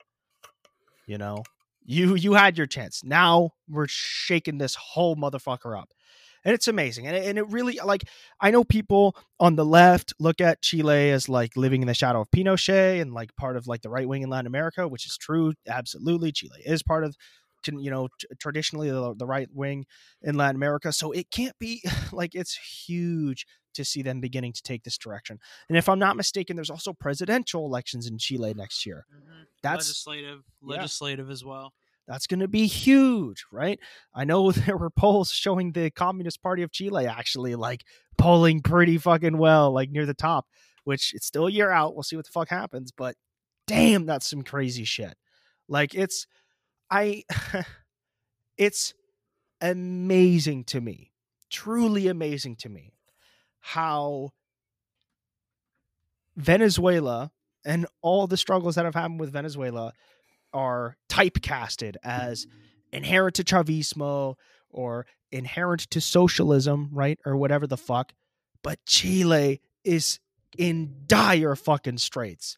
You know, you you had your chance. Now we're shaking this whole motherfucker up, and it's amazing. And it, and it really like I know people on the left look at Chile as like living in the shadow of Pinochet and like part of like the right wing in Latin America, which is true. Absolutely, Chile is part of you know traditionally the, the right wing in Latin America. So it can't be like it's huge to see them beginning to take this direction. And if I'm not mistaken, there's also presidential elections in Chile next year. Mm-hmm. That's legislative, yeah. legislative as well. that's going to be huge, right? I know there were polls showing the Communist Party of Chile actually like polling pretty fucking well, like near the top, which it's still a year out. We'll see what the fuck happens, but damn, that's some crazy shit. Like it's, I, it's amazing to me, truly amazing to me how Venezuela and all the struggles that have happened with Venezuela are typecasted as inherent to Chavismo or inherent to socialism, right? Or whatever the fuck. But Chile is in dire fucking straits.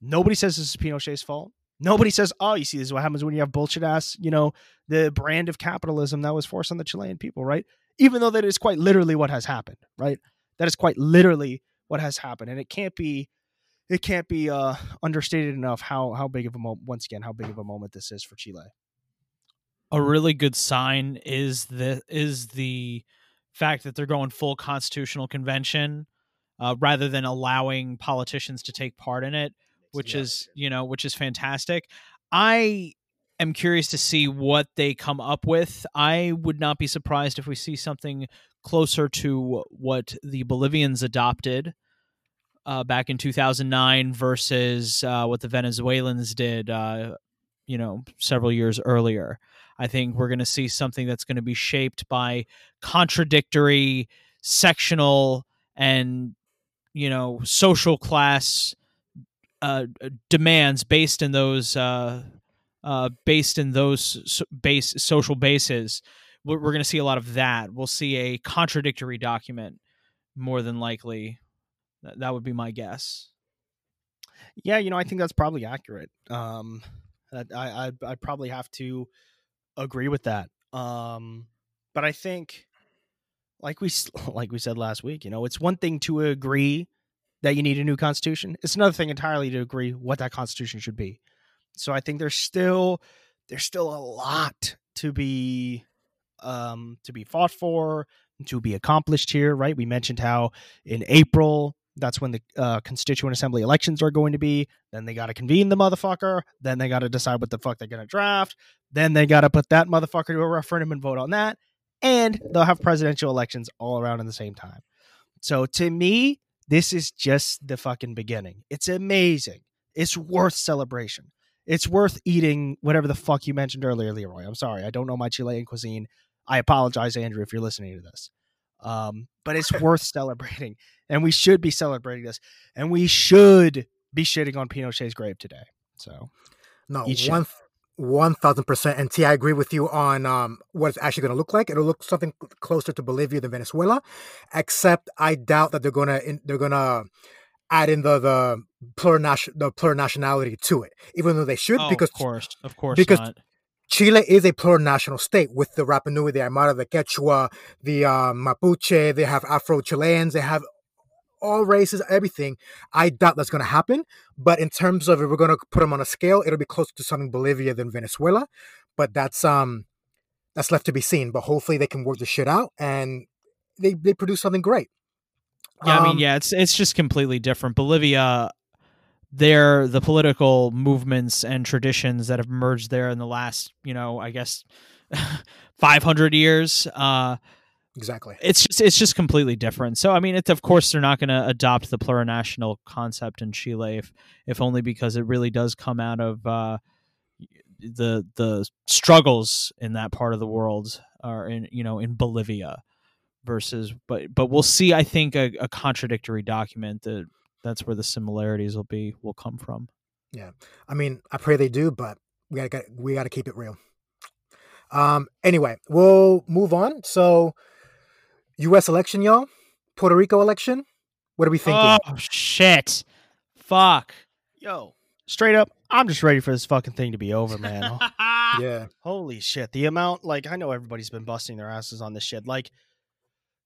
Nobody says this is Pinochet's fault. Nobody says, oh, you see, this is what happens when you have bullshit ass, you know, the brand of capitalism that was forced on the Chilean people, right? even though that is quite literally what has happened, right? That is quite literally what has happened, and it can't be it can't be uh, understated enough how how big of a moment once again how big of a moment this is for Chile. A really good sign is the is the fact that they're going full constitutional convention uh, rather than allowing politicians to take part in it, which Yeah. is you know which is fantastic. I am curious to see what they come up with. I would not be surprised if we see something closer to what the Bolivians adopted uh, back in 2009 versus uh, what the Venezuelans did, uh, you know, several years earlier. I think we're going to see something that's going to be shaped by contradictory sectional and you know social class uh, demands based in those uh, uh, based in those base social bases. We're, we're going to see a lot of that. We'll see a contradictory document more than likely. That, that would be my guess. Yeah, you know, I think that's probably accurate. Um, I I I'd probably have to agree with that. Um, but I think, like we like we said last week, you know, it's one thing to agree that you need a new constitution. It's another thing entirely to agree what that constitution should be. So I think there's still there's still a lot to be um to be fought for to be accomplished here right? We mentioned how in april that's when the uh, constituent assembly elections are going to be. Then they got to convene the motherfucker. Then they got to decide what the fuck they're going to draft. Then they got to put that motherfucker to a referendum and vote on that. And they'll have presidential elections all around in the same time. So to me this is just the fucking beginning. It's amazing. It's worth celebration. It's worth eating whatever the fuck you mentioned earlier, Leroy. I'm sorry, I don't know my Chilean cuisine. I apologize, Andrew, if you're listening to this. Um, but it's worth celebrating, and we should be celebrating this, and we should be shitting on Pinochet's grave today. So No, one one thousand percent. And T, I agree with you on um, what it's actually going to look like. It'll look something closer to Bolivia than Venezuela, except I doubt that they're gonna in, they're gonna add in the the plurination the plurinationality to it, even though they should, Oh, because of course, of course, because- not. Chile is a plurinational state with the Rapa Nui, the Aymara, the Quechua, the uh, Mapuche. They have Afro Chileans. They have all races, everything. I doubt that's going to happen. But in terms of if we're going to put them on a scale, it'll be closer to something Bolivia than Venezuela. But that's um that's left to be seen. But hopefully they can work the shit out and they they produce something great. Yeah, I mean, Um, yeah, it's it's just completely different. Bolivia, they're the political movements and traditions that have emerged there in the last, you know, I guess, five hundred years. Uh, Exactly. it's just it's just completely different. So I mean, it's of course they're not going to adopt the plurinational concept in Chile, if if only because it really does come out of uh, the the struggles in that part of the world, or in you know in Bolivia, versus but but we'll see. I think a, a contradictory document that that's where the similarities will be will come from. Yeah, I mean, I pray they do, but we gotta get, we gotta keep it real. Um. Anyway, we'll move on. So, U.S. election, y'all. Puerto Rico election. What are we thinking? Oh shit! Fuck. yo, straight up, I'm just ready for this fucking thing to be over, man. yeah. Holy shit. The amount like I know everybody's been busting their asses on this shit. Like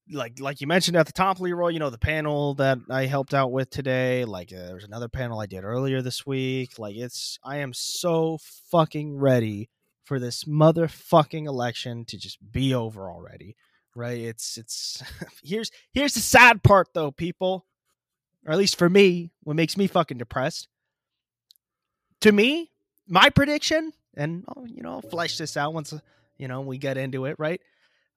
like like you mentioned at the top, Leroy, you know, the panel that I helped out with today, like uh, there was another panel I did earlier this week. Like it's I am so fucking ready for this motherfucking election to just be over already. Right? It's it's here's here's the sad part though, people. Or at least for me, what makes me fucking depressed. To me, my prediction, and oh, you know, I'll flesh this out once you know we get into it, right?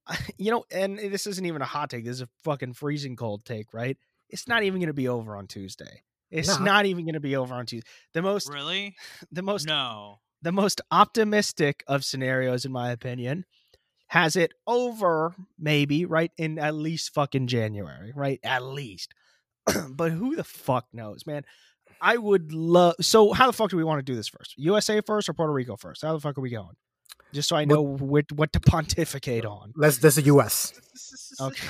You know, and eh, this isn't even a hot take. This is a fucking freezing cold take, right? It's not even going to be over on Tuesday. It's Nah. not even going to be over on Tuesday. The most, Really? the most, No. the most optimistic of scenarios, in my opinion, has it over maybe right in at least fucking January, right? At least. but who the fuck knows, man? I would love. So, how the fuck do we want to do this first? USA first or Puerto Rico first? How the fuck are we going? Just so I know what what to pontificate on. Let's. This is U.S. Okay.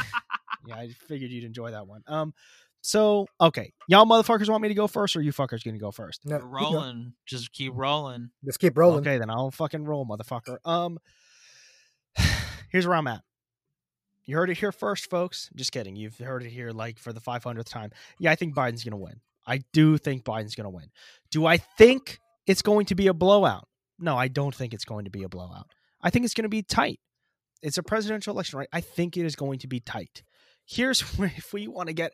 yeah, I figured you'd enjoy that one. Um, so okay, y'all motherfuckers want me to go first, or you fuckers gonna go first? No, We're you rolling. Just keep rolling. let's keep rolling. Okay, then I'll fucking roll, motherfucker. Um, here's where I'm at. You heard it here first, folks. Just kidding. You've heard it here like for the 500th time. Yeah, I think Biden's going to win. I do think Biden's going to win. Do I think it's going to be a blowout? No, I don't think it's going to be a blowout. I think it's going to be tight. It's a presidential election, right? I think it is going to be tight. Here's where, if we want to get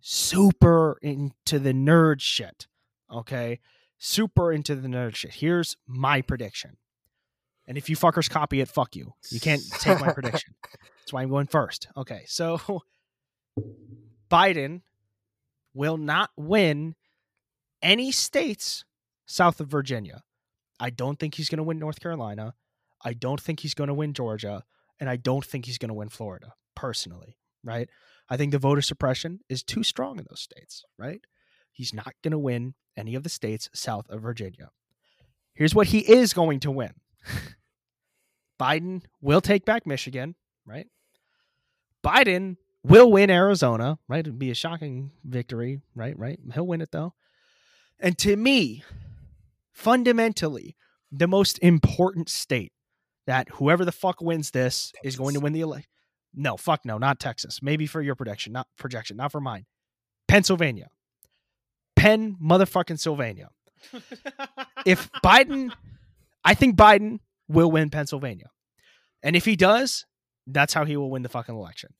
super into the nerd shit, okay? Super into the nerd shit. Here's my prediction. And if you fuckers copy it, fuck you. You can't take my prediction. That's why I'm going first. Okay, so Biden will not win any states south of Virginia. I don't think he's going to win North Carolina. I don't think he's going to win Georgia. And I don't think he's going to win Florida, personally, right? I think the voter suppression is too strong in those states, right? He's not going to win any of the states south of Virginia. Here's what he is going to win Biden will take back Michigan, right? Biden will win Arizona, right? It'd be a shocking victory, right? Right? He'll win it though. And to me, fundamentally, the most important state that whoever the fuck wins this Texas. is going to win the election. No, fuck no, not Texas. Maybe for your prediction, not projection, not for mine. Pennsylvania. Penn motherfucking Sylvania. if Biden, I think Biden will win Pennsylvania. And if he does, that's how he will win the fucking election.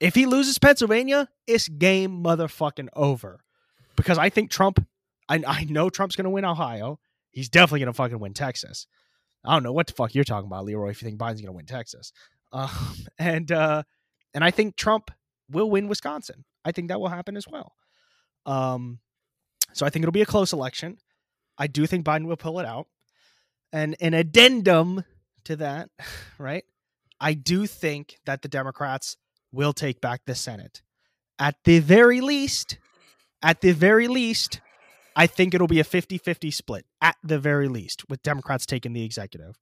If he loses Pennsylvania, it's game motherfucking over. Because I think Trump, I, I know Trump's going to win Ohio. He's definitely going to fucking win Texas. I don't know what the fuck you're talking about, Leroy, if you think Biden's going to win Texas. Um, and uh, and I think Trump will win Wisconsin. I think that will happen as well. Um, so I think it'll be a close election. I do think Biden will pull it out. And an addendum to that, right? I do think that the Democrats will take back the Senate. At the very least, at the very least, I think it'll be a 50 50 split, at the very least, with Democrats taking the executive.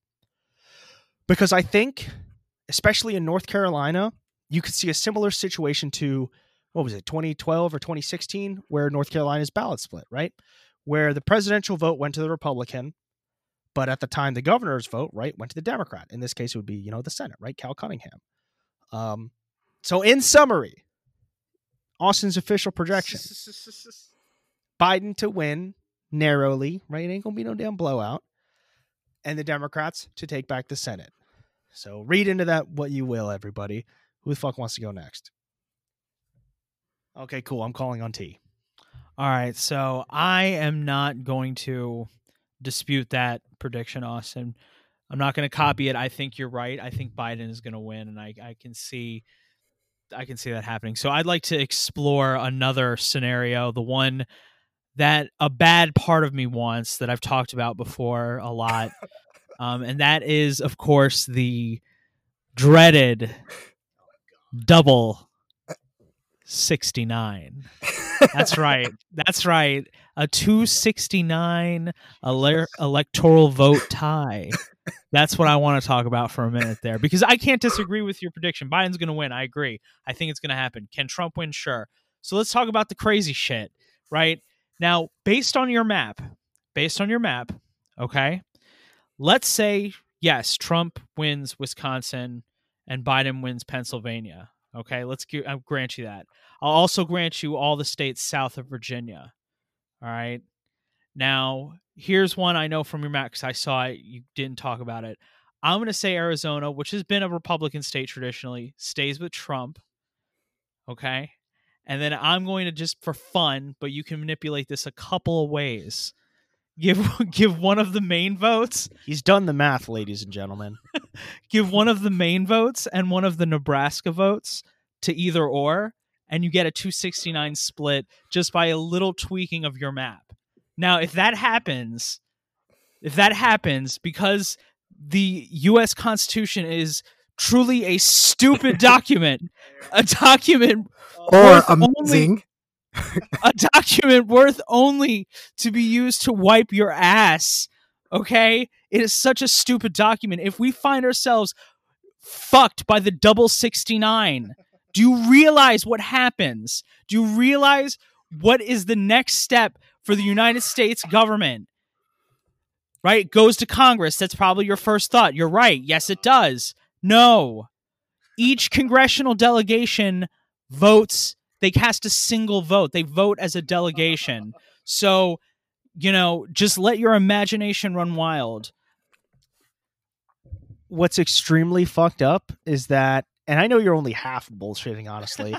Because I think, especially in North Carolina, you could see a similar situation to, what was it, 2012 or 2016, where North Carolina's ballot split, right? Where the presidential vote went to the Republican, but at the time the governor's vote, right, went to the Democrat. In this case, it would be, you know, the Senate, right? Cal Cunningham. Um, so, in summary, Austin's official projection Biden to win narrowly, right? It ain't gonna be no damn blowout. And the Democrats to take back the Senate. So read into that what you will, everybody. Who the fuck wants to go next? Okay, cool. I'm calling on T. All right, so I am not going to dispute that prediction, Austin. I'm not going to copy it. I think you're right. I think Biden is going to win, and I, I can see I can see that happening. So I'd like to explore another scenario, the one that a bad part of me wants that I've talked about before a lot. um, and that is, of course, the dreaded double 69. That's right. That's right. A 269 ele- electoral vote tie. That's what I want to talk about for a minute there because I can't disagree with your prediction. Biden's going to win. I agree. I think it's going to happen. Can Trump win? Sure. So let's talk about the crazy shit, right? Now, based on your map, based on your map, okay, let's say, yes, Trump wins Wisconsin and Biden wins Pennsylvania. Okay, let's give, I'll grant you that. I'll also grant you all the states south of Virginia. All right. Now, here's one I know from your map because I saw it. You didn't talk about it. I'm going to say Arizona, which has been a Republican state traditionally, stays with Trump. Okay and then I'm going to just for fun, but you can manipulate this a couple of ways. Give give one of the Maine votes. He's done the math, ladies and gentlemen. give one of the Maine votes and one of the Nebraska votes to either or, and you get a 269 split just by a little tweaking of your map. Now, if that happens, if that happens because the US Constitution is truly a stupid document, a document or amazing. Only, a document worth only to be used to wipe your ass. Okay? It is such a stupid document. If we find ourselves fucked by the double 69, do you realize what happens? Do you realize what is the next step for the United States government? Right? It goes to Congress. That's probably your first thought. You're right. Yes, it does. No. each congressional delegation votes. They cast a single vote. They vote as a delegation. So, you know, just let your imagination run wild. What's extremely fucked up is that, and I know you're only half bullshitting, honestly.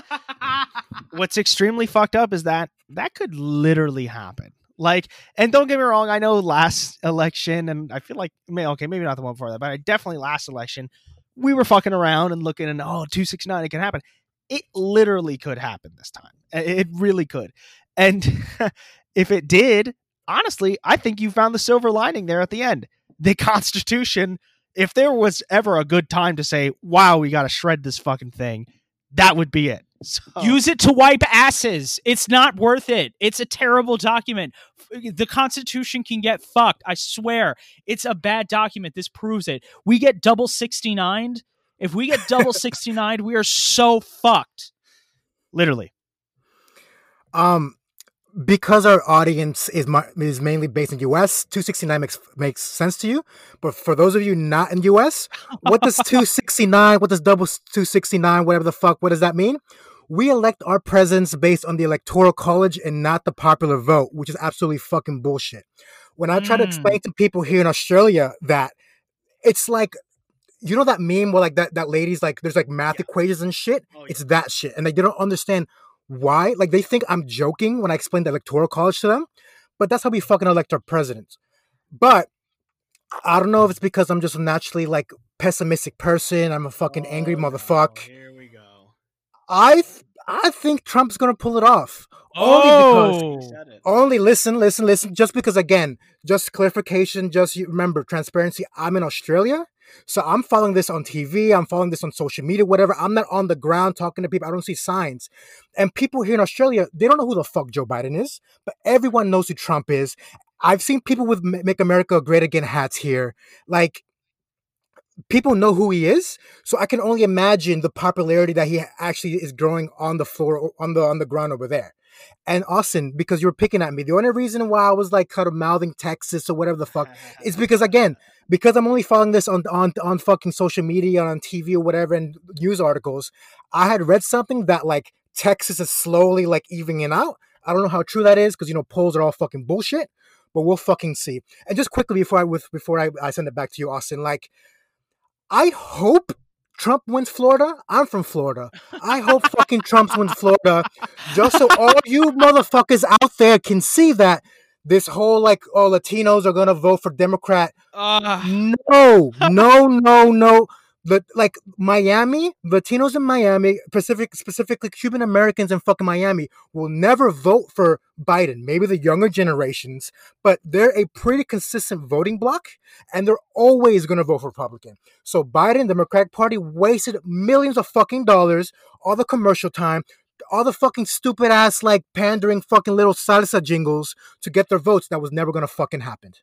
What's extremely fucked up is that that could literally happen. Like, and don't get me wrong, I know last election, and I feel like, okay, maybe not the one before that, but I definitely last election, we were fucking around and looking and, oh, 269, it can happen. It literally could happen this time. It really could. And if it did, honestly, I think you found the silver lining there at the end. The Constitution, if there was ever a good time to say, wow, we got to shred this fucking thing, that would be it. So, Use it to wipe asses. It's not worth it. It's a terrible document. The Constitution can get fucked. I swear. It's a bad document. This proves it. We get double 69. If we get double 69, we are so fucked. literally. Um, because our audience is ma- is mainly based in US, 269 makes makes sense to you. But for those of you not in US, what does 269, what does double 269, whatever the fuck, what does that mean? We elect our presidents based on the electoral college and not the popular vote, which is absolutely fucking bullshit. When I try to Mm. explain to people here in Australia that it's like you know that meme where like that that lady's like there's like math equations and shit. Oh, yeah. It's that shit, and like they don't understand why. Like they think I'm joking when I explain the electoral college to them, but that's how we fucking elect our presidents. But I don't know if it's because I'm just a naturally like pessimistic person. I'm a fucking angry Oh, no. motherfucker. Here we go. I th- I think Trump's gonna pull it off. Oh, oh! Only listen, listen, listen. Just because, again, just clarification. Just remember transparency. I'm in Australia, so I'm following this on TV. I'm following this on social media, whatever. I'm not on the ground talking to people. I don't see signs. And people here in Australia, they don't know who the fuck Joe Biden is, but everyone knows who Trump is. I've seen people with "Make America Great Again" hats here. Like people know who he is, so I can only imagine the popularity that he actually is growing on the floor, on the on the ground over there. And Austin, because you were picking at me, the only reason why I was like kind of mouthing Texas or whatever the fuck is because again, because I'm only following this on on on fucking social media, on TV or whatever, and news articles. I had read something that like Texas is slowly like evening out. I don't know how true that is because you know polls are all fucking bullshit, but we'll fucking see. And just quickly before I with before I, I send it back to you, Austin, like I hope Trump wins Florida. I'm from Florida. I hope fucking Trump wins Florida, just so all you motherfuckers out there can see that this whole like oh Latinos are gonna vote for Democrat Uh, no, no, no, no. But like Miami, Latinos in Miami, Pacific, specifically Cuban Americans in fucking Miami, will never vote for Biden. Maybe the younger generations, but they're a pretty consistent voting bloc, and they're always going to vote for Republican. So Biden, the Democratic Party, wasted millions of fucking dollars, all the commercial time, all the fucking stupid ass like pandering fucking little salsa jingles to get their votes. That was never to fucking happen.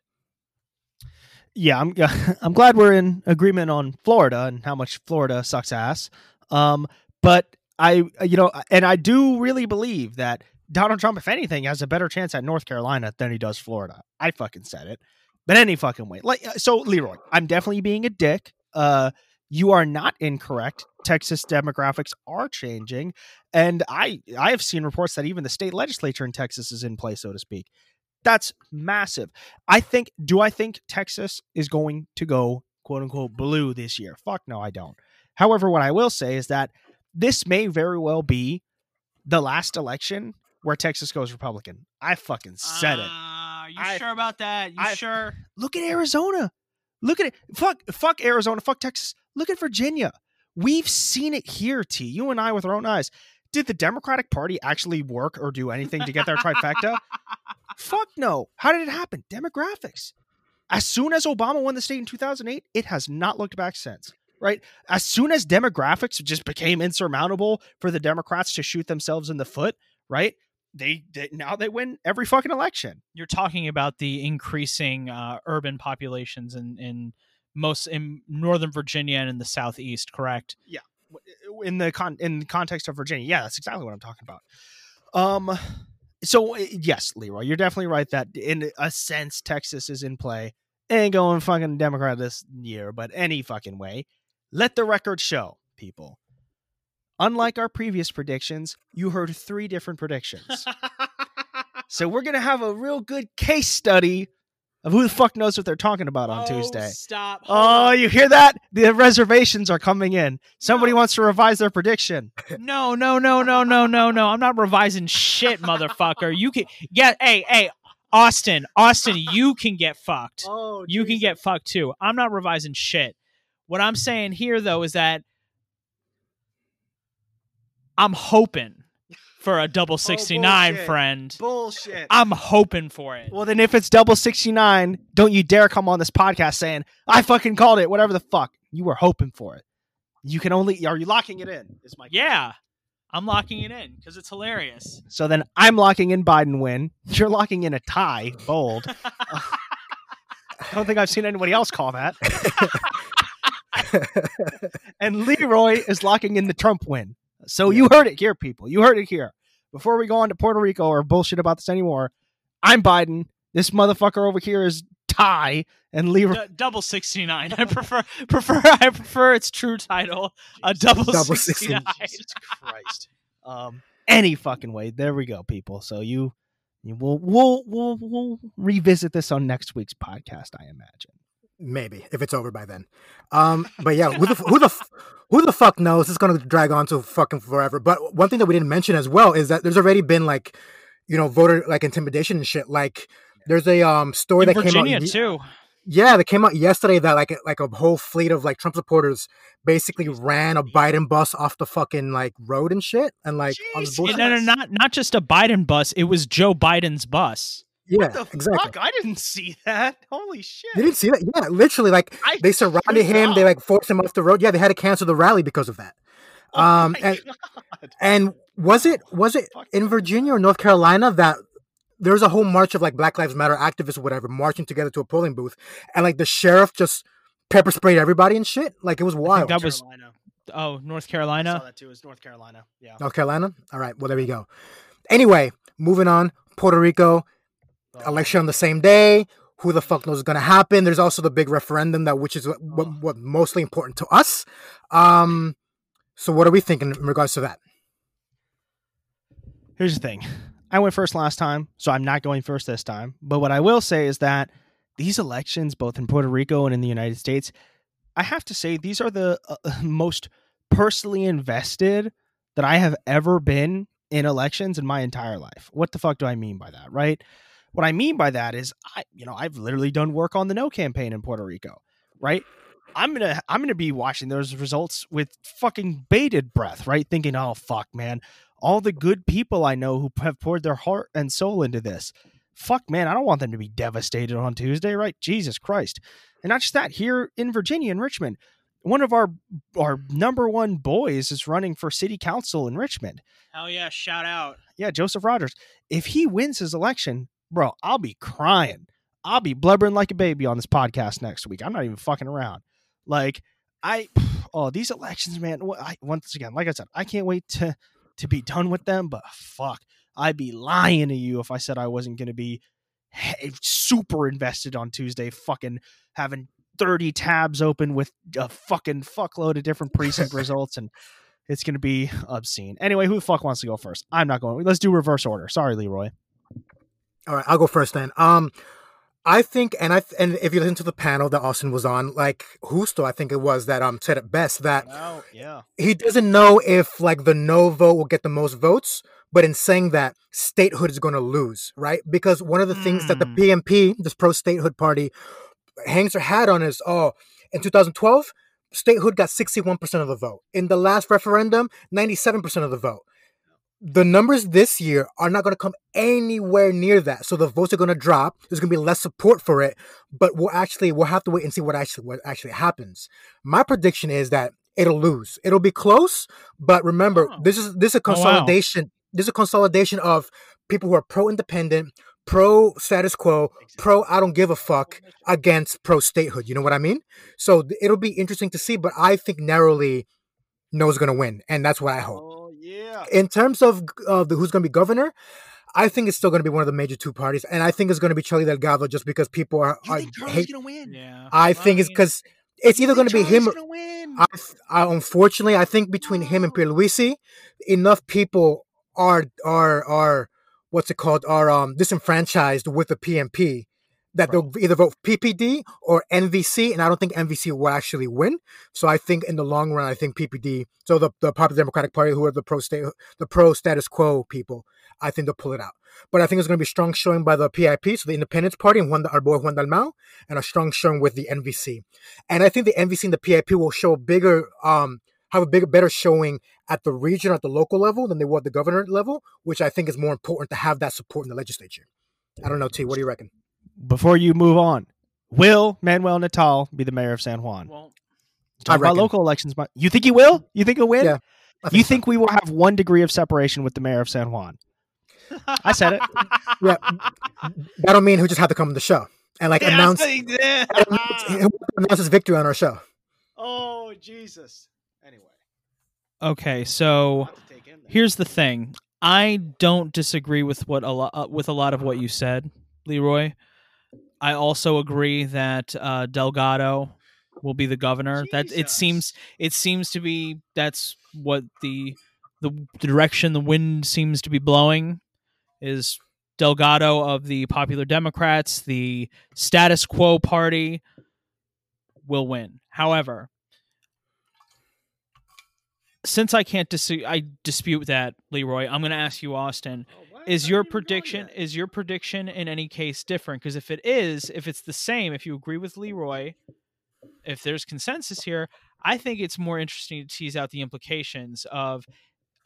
yeah, I'm I'm glad we're in agreement on Florida and how much Florida sucks ass. Um, but I, you know, and I do really believe that Donald Trump, if anything, has a better chance at North Carolina than he does Florida. I fucking said it, but any fucking way. Like, uh, so Leroy, I'm definitely being a dick. Uh, you are not incorrect. Texas demographics are changing, and I I have seen reports that even the state legislature in Texas is in play, so to speak. That's massive. I think. Do I think Texas is going to go quote unquote blue this year? Fuck no, I don't. However, what I will say is that this may very well be the last election where Texas goes Republican. I fucking said it. Are you I- sure about that? You I- sure? Look at Arizona. Look at it. Fuck, fuck Arizona. Fuck Texas. Look at Virginia. We've seen it here, T. You and I with our own eyes. Did the Democratic Party actually work or do anything to get their trifecta? Fuck no. How did it happen? Demographics. As soon as Obama won the state in 2008, it has not looked back since. Right? As soon as demographics just became insurmountable for the Democrats to shoot themselves in the foot, right? They, they now they win every fucking election. You're talking about the increasing uh, urban populations in in most in Northern Virginia and in the Southeast, correct? Yeah, in the con in the context of Virginia. Yeah, that's exactly what I'm talking about. Um, so uh, yes, Leroy, you're definitely right that in a sense Texas is in play. Ain't going fucking Democrat this year, but any fucking way. Let the record show, people. unlike our previous predictions, you heard three different predictions. so we're gonna have a real good case study of who the fuck knows what they're talking about on Oh, Tuesday. Stop. Oh, you hear that? The reservations are coming in. Somebody wants to revise their prediction. No, no, no, no, no, no, no. I'm not revising shit, motherfucker. You can get hey, hey, Austin, Austin, you can get fucked. Oh, You can get fucked too. I'm not revising shit. What I'm saying here though is that I'm hoping for a double 69, bullshit. friend. bullshit. I'm hoping for it. Well, then if it's double 69, don't you dare come on this podcast saying, I fucking called it, whatever the fuck. You were hoping for it. You can only, are you locking it in? Is my Yeah. I'm locking it in because it's hilarious. So then I'm locking in Biden win. You're locking in a tie, bold. I don't think I've seen anybody else call that. and Leroy is locking in the Trump win. So you heard it here, people. You heard it here. Before we go on to Puerto Rico or bullshit about this anymore, I'm Biden. This motherfucker over here is Ty, and Leroy. D- double 69. I prefer prefer I prefer its true title, a double, Double 69. Jesus Christ. Um, any fucking way. There we go, people. So you, you will we'll, we'll we'll revisit this on next week's podcast, I imagine. Maybe if it's over by then. Um, but yeah, who the who the who the fuck knows? It's gonna drag on to fucking forever. But one thing that we didn't mention as well is that there's already been like, you know, voter like intimidation and shit. Like, there's a um story In that Virginia came out. too. Yeah, that came out yesterday that like like a whole fleet of like Trump supporters basically ran a Biden bus off the fucking like road and shit and like No, no, not not just a Biden bus. It was Joe Biden's bus. Yeah, the exactly. fuck? I didn't see that. Holy shit. You didn't see that? Yeah, literally, like I- they surrounded Good him. They like forced him off the road. Yeah, they had to cancel the rally because of that. Oh um, my and- God. And was it was it Fuck. in Virginia or North Carolina that there was a whole march of like Black Lives Matter activists or whatever marching together to a polling booth, and like the sheriff just pepper sprayed everybody and shit. Like it was wild. that was- Carolina. Oh, North I saw Carolina. that too. It was North Carolina. Yeah. North Carolina. All right. Well, there we go. Anyway, moving on. Puerto Rico. Election on the same day. Who the fuck knows is going to happen? There's also the big referendum that, which is what, what, Oh. what mostly important to us. Um, so what are we thinking in regards to that? Here's the thing. I went first last time, so I'm not going first this time. But what I will say is that these elections, both in Puerto Rico and in the United States, I have to say these are the uh, most personally invested that I have ever been in elections in my entire life. What the fuck do I mean by that, right? What I mean by that is I you know, I've literally done work on the no campaign in Puerto Rico, right? I'm to I'm to be watching those results with fucking bated breath, right? Thinking, "Oh fuck, man, all the good people I know who have poured their heart and soul into this. Fuck, man, I don't want them to be devastated on Tuesday, right? Jesus Christ. And not just that, here in Virginia, in Richmond, one of our our number one boys is running for city council in Richmond. Hell yeah! Shout out. Yeah, Joseph Rogers. If he wins his election, bro, I'll be crying. I'll be blubbering like a baby on this podcast next week. I'm not even fucking around. Like I, oh, these elections, man. I, once again, like I said, I can't wait to to be done with them. But fuck, I'd be lying to you if I said I wasn't going to be super invested on Tuesday. Fucking having thirty tabs open with a fucking fuckload of different precinct results and. It's gonna be obscene. Anyway, who the fuck wants to go first? I'm not going. Let's do reverse order. Sorry, Leroy. All right, I'll go first then. Um, I think, and I and if you listen to the panel that Austin was on, like Husto, I think it was that um said it best that Oh, yeah. he doesn't know if like the no vote will get the most votes, but in saying that statehood is going to lose, right? Because one of the things that the Hmm. PNP, this pro statehood party, hangs their hat on is oh, in 2012, statehood got 61% of the vote. In the last referendum, 97% of the vote. The numbers this year are not going to come anywhere near that. So the votes are going to drop. There's going to be less support for it, but we'll actually we'll have to wait and see what actually what actually happens. My prediction is that it'll lose. It'll be close, but remember, Oh. this is this is a Oh, wow. consolidation. This is a consolidation of people who are pro independent, pro status quo, pro I don't give a fuck against pro statehood. You know what I mean? So it'll be interesting to see, but I think narrowly No's going to win, and that's what I hope. Yeah. In terms of uh, the, who's going to be governor, I think it's still going to be one of the major two parties, and I think it's going to be Charlie Delgado just because people are, You are think Charlie's hate. gonna win? Yeah. I think it's mean, because it's either going to be him. win. I, I, unfortunately, I think between him and Pierluisi, enough people are are are what's it called are um disenfranchised with the PNP that Bro. they'll either vote PPD or MVC, and I don't think MVC will actually win. So I think in the long run, I think PPD. So the the Popular Democratic Party, who are the pro state the pro status quo people, I think they'll pull it out. But I think it's going to be strong showing by the PIP, so the Independence Party and Juan, our boy Juan Dalmau, and a strong showing with the MVC. And I think the MVC and the PIP will show a bigger, um, have a bigger, better showing at the region, at the local level than they will at the governor level, which I think is more important to have that support in the legislature. I don't know, T. What do you reckon? Before you move on, will Manuel Natal be the mayor of San Juan? Well, Talk about local elections. but You think he will? You think he'll win? Yeah, I You so. think we will have one degree of separation with the mayor of San Juan? I said it. Yeah, that don't mean he'll just have to come on the show and like announce he did. announce his victory on our show. oh Jesus. Anyway, okay, so here's the thing. I don't disagree with what a lot uh, with a lot of what you said, Leroy. I also agree that uh, Delgado will be the governor. That it seems it seems to be that's what the the direction the wind seems to be blowing is Delgado of the Popular Democrats, the status quo party will win. However, since I can't dis- I dispute that, Leroy, I'm going to ask you, Austin. Is your prediction is your prediction in any case different? Because if it is, if it's the same, if you agree with Leroy, if there's consensus here, I think it's more interesting to tease out the implications of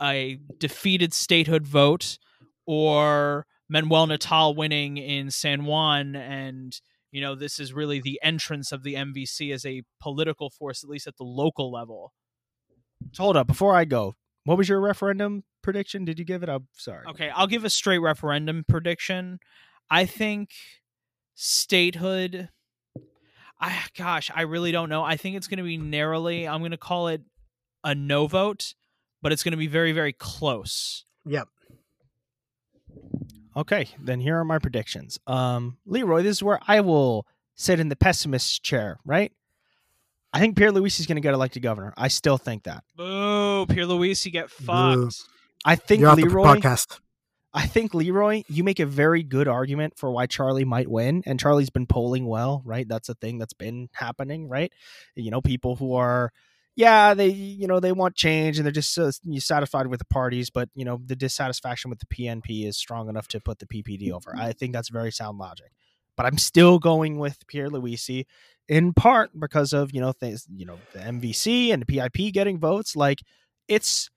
a defeated statehood vote or Manuel Natal winning in San Juan and you know this is really the entrance of the MVC as a political force at least at the local level. Hold up. Before I go, what was your referendum prediction? Did you give it? I'm sorry. Okay, I'll give a straight referendum prediction. I think statehood. I gosh, I really don't know. I think it's going to be narrowly. I'm going to call it a no vote, but it's going to be very, very close. Yep. Okay, then here are my predictions. Um, Leroy, this is where I will sit in the pessimist chair, right? I think Pierre Luis is going to get elected governor. I still think that. Boo, Pierre Luis, you get Boo. fucked. I think You're off the Leroy. podcast. I think Leroy, you make a very good argument for why Charlie might win, and Charlie's been polling well, right? That's a thing that's been happening, right? You know, people who are, yeah, they, you know, they want change and they're just uh, satisfied with the parties, but you know, the dissatisfaction with the PNP is strong enough to put the PPD over. I think that's very sound logic, but I'm still going with Pierluisi in part because of you know things, you know, the MVC and the PIP getting votes. Like, it's,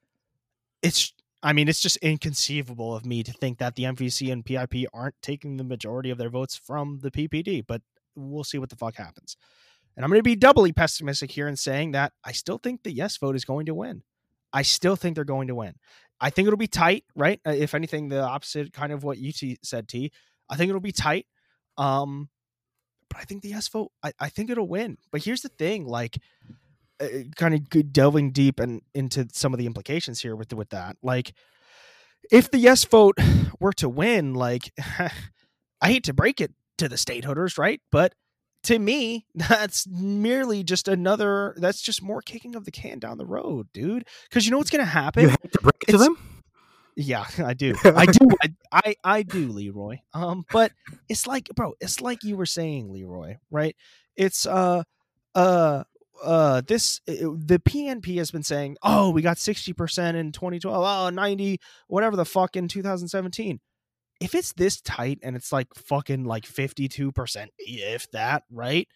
it's I mean, it's just inconceivable of me to think that the MVC and PIP aren't taking the majority of their votes from the PPD, but we'll see what the fuck happens. And I'm going to be doubly pessimistic here in saying that I still think the yes vote is going to win. I still think they're going to win. I think it'll be tight, right? Uh, If anything, the opposite kind of what you said, T. I think it'll be tight. Um, but I think the yes vote, I, I think it'll win. But here's the thing, like, uh, kind of delving deep and into some of the implications here with with that. Like, if the yes vote were to win, like, I hate to break it to the statehooders, right? But to me, that's merely just another. That's just more kicking of the can down the road, dude. Because you know what's gonna happen? You have to break it to them. Yeah, I do. I do. I, I I do, Leroy. Um, but it's like, bro, it's like you were saying, Leroy, right? It's uh uh uh this uh, the PNP has been saying, "Oh, we got 60% in 2012, oh, 90 whatever the fuck in 2017." If it's this tight and it's like fucking like 52% if that, right?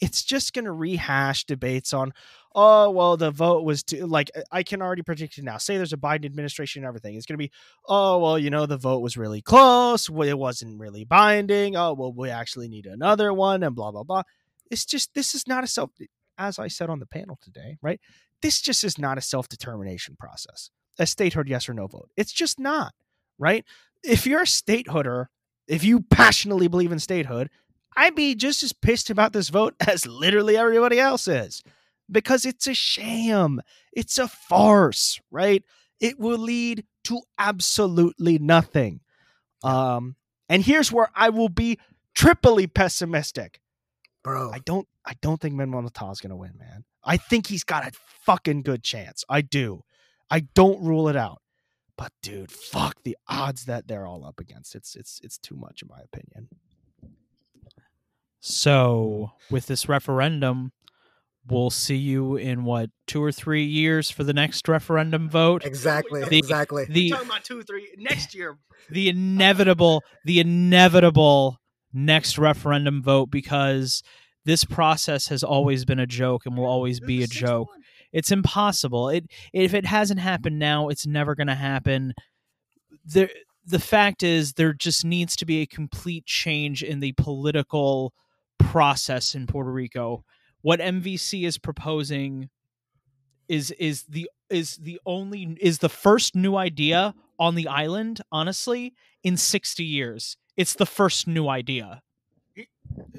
It's just going to rehash debates on oh well the vote was too like i can already predict it now. Say there's a biden administration and everything it's going to be oh well you know the vote was really close it wasn't really binding oh well we actually need another one and blah blah blah. It's just this is not a self as i said on the panel today right? This just is not a self-determination process a statehood yes or no vote. It's just not right? If you're a statehooder if you passionately believe in statehood i'd be just as pissed about this vote as literally everybody else is because it's a sham. It's a farce, right? It will lead to absolutely nothing. Um, and here's where I will be triply pessimistic. bro. I don't I don't think Manuel Natal is gonna win, man. I think he's got a fucking good chance. I do. I don't rule it out. But dude, fuck the odds that they're all up against. It's it's it's too much in my opinion. So with this referendum, we'll see you in what two or three years for the next referendum vote. Exactly. The- exactly. The talking about two, three next year. the inevitable the inevitable next referendum vote because this process has always been a joke and will always be a joke. It's impossible. It if it hasn't happened now, it's never going to happen. There the fact is there just needs to be a complete change in the political process in Puerto Rico. What MVC is proposing is is the is the only is the first new idea on the island, honestly, in 60 years. It's the first new idea.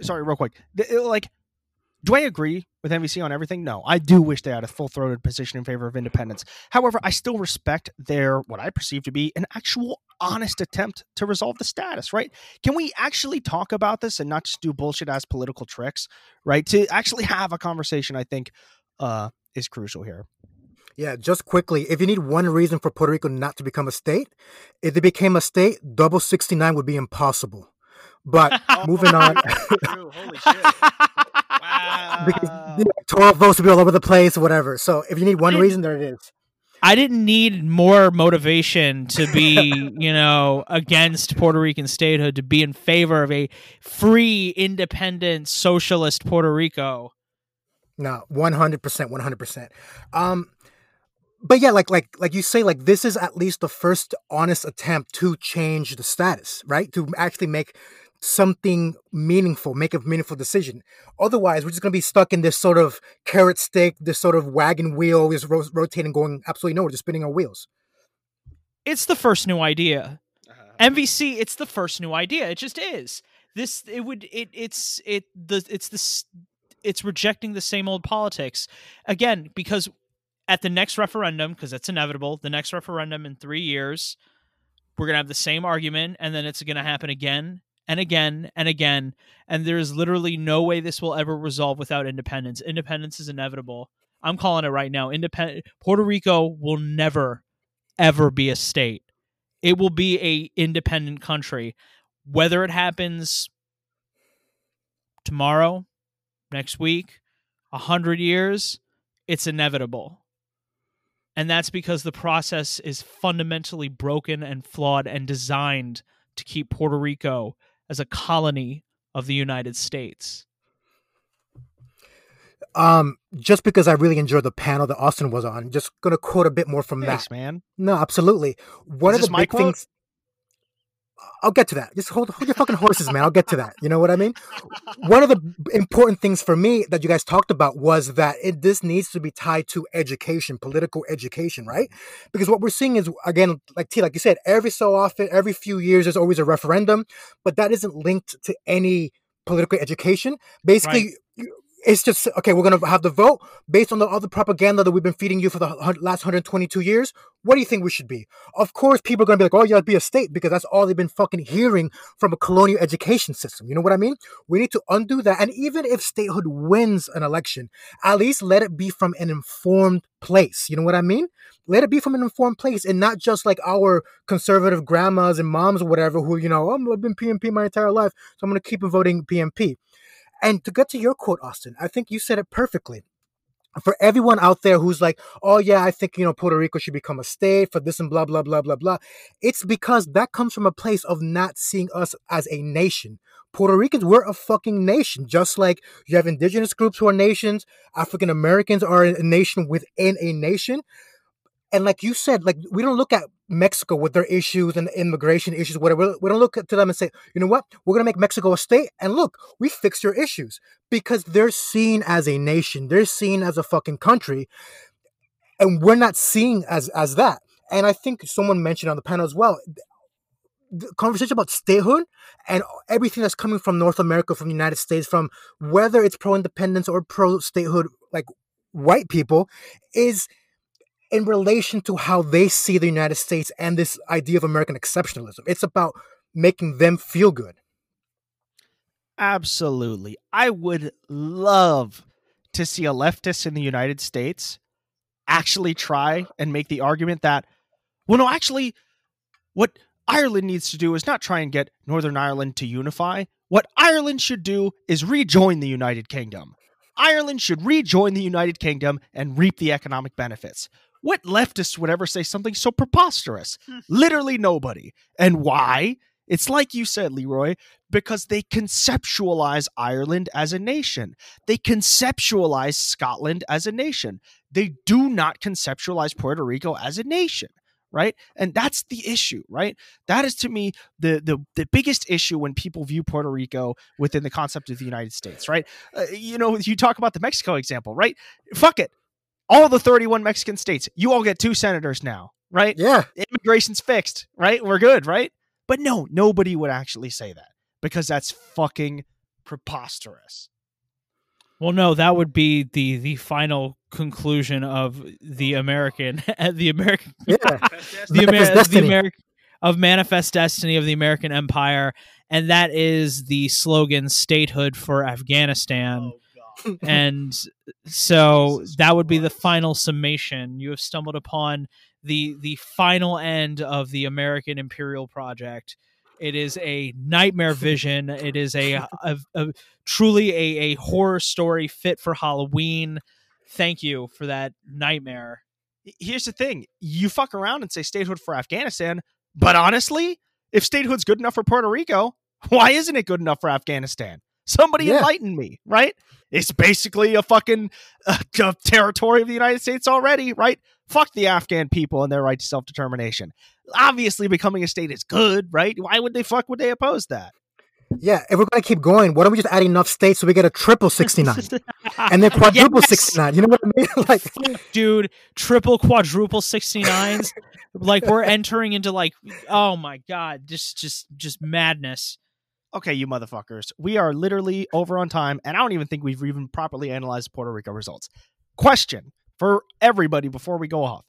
Sorry, real quick. Like, do I agree with MVC on everything? No, I do wish they had a full throated position in favor of independence. However, I still respect their what I perceive to be an actual honest attempt to resolve the status. Right? Can we actually talk about this and not just do bullshit ass political tricks? Right? To actually have a conversation, I think, uh, is crucial here. Yeah, just quickly, if you need one reason for Puerto Rico not to become a state, if it became a state, double 69 would be impossible. But moving on, Holy shit! because you know, 12 votes would be all over the place, whatever. So if you need one reason, there it is. I didn't need more motivation to be, you know, against Puerto Rican statehood to be in favor of a free, independent, socialist Puerto Rico. No, one hundred percent, one hundred percent. Um, but yeah, like like like you say, like this is at least the first honest attempt to change the status, right? To actually make something meaningful, make a meaningful decision. Otherwise, we're just gonna be stuck in this sort of carrot stick, this sort of wagon wheel is ro- rotating, going absolutely nowhere, just spinning our wheels. It's the first new idea. MVC, it's the first new idea. It just is. This it would it it's it the it's this it's rejecting the same old politics again because at the next referendum because that's inevitable the next referendum in 3 years we're going to have the same argument and then it's going to happen again and again and again and there's literally no way this will ever resolve without independence. Independence is inevitable. I'm calling it right now. Independent puerto rico will never ever be a state. It will be a independent country. Whether it happens tomorrow next week a hundred years it's inevitable. And that's because the process is fundamentally broken and flawed and designed to keep puerto rico as a colony of the united states Um, just because I really enjoyed the panel that Austin was on, just gonna quote a bit more from Thanks, that. man. No, absolutely. One Is of the big quote? things. I'll get to that. Just hold, hold your fucking horses, man. I'll get to that. You know what I mean? One of the important things for me that you guys talked about was that it, this needs to be tied to education, political education, right? Because what we're seeing is, again, like T, like you said, every so often, every few years, there's always a referendum, but that isn't linked to any political education. Basically, you- it's just okay. We're gonna have the vote based on all the other propaganda that we've been feeding you for the last 122 years. What do you think we should be? Of course, people are gonna be like, "Oh, yeah, be a state," because that's all they've been fucking hearing from a colonial education system. You know what I mean? We need to undo that. And even if statehood wins an election, at least let it be from an informed place. You know what I mean? Let it be from an informed place and not just like our conservative grandmas and moms or whatever who, you know, oh, I've been PNP my entire life, so I'm gonna keep voting PNP. And to get to your quote, Austin, I think you said it perfectly. For everyone out there who's like, oh, yeah, I think, you know, Puerto Rico should become a state for this and blah, blah, blah, blah, blah. It's because that comes from a place of not seeing us as a nation. Puerto Ricans, we're a fucking nation. Just like you have indigenous groups who are nations, African Americans are a nation within a nation. And like you said, like we don't look at Mexico with their issues and immigration issues, whatever. We don't look to them and say, you know what, we're gonna make Mexico a state, and look, we fix your issues because they're seen as a nation, they're seen as a fucking country, and we're not seen as as that. And I think someone mentioned on the panel as well, the conversation about statehood and everything that's coming from North America, from the United States, from whether it's pro independence or pro statehood, like white people, is in relation to how they see the United States and this idea of American exceptionalism. It's about making them feel good. Absolutely. I would love to see a leftist in the United States actually try and make the argument that, well, no, actually, what Ireland needs to do is not try and get Northern Ireland to unify. What Ireland should do is rejoin the United Kingdom. Ireland should rejoin the United Kingdom and reap the economic benefits. What leftist would ever say something so preposterous? Literally nobody. And why? It's like you said, Leroy, because they conceptualize Ireland as a nation. They conceptualize Scotland as a nation. They do not conceptualize Puerto Rico as a nation right and that's the issue right that is to me the the, the biggest issue when people view puerto rico within the concept of the united states right uh, you know you talk about the mexico example right fuck it all the 31 mexican states you all get two senators now right Yeah. immigration's fixed right we're good right but no nobody would actually say that because that's fucking preposterous Well, no, that would be the the final conclusion of the American the American Yeah. the, Manifest Amer- the American of manifest destiny of the American Empire, and that is the slogan "Statehood for Afghanistan." Oh, and so that would be the final summation. You have stumbled upon the the final end of the American imperial project. It is a nightmare vision. It is a, a, a truly a, a horror story fit for Halloween. Thank you for that nightmare. here's the thing you fuck around and say statehood for afghanistan but honestly if statehood's good enough for puerto rico why isn't it good enough for afghanistan somebody Yeah. enlighten me right it's basically a fucking uh, uh, territory of the united states already right fuck the afghan people and their right to self-determination obviously becoming a state is good right why would they fuck would they oppose that Yeah. If we're gonna keep going, why don't we just add enough states so we get a triple sixty nine and then quadruple Yes! sixty nine? You know what I mean? like, dude triple quadruple 69s like we're entering into like oh my god just just just madness okay, you motherfuckers, we are literally over on time, and I don't even think we've even properly analyzed Puerto Rico results. Question for everybody before we go off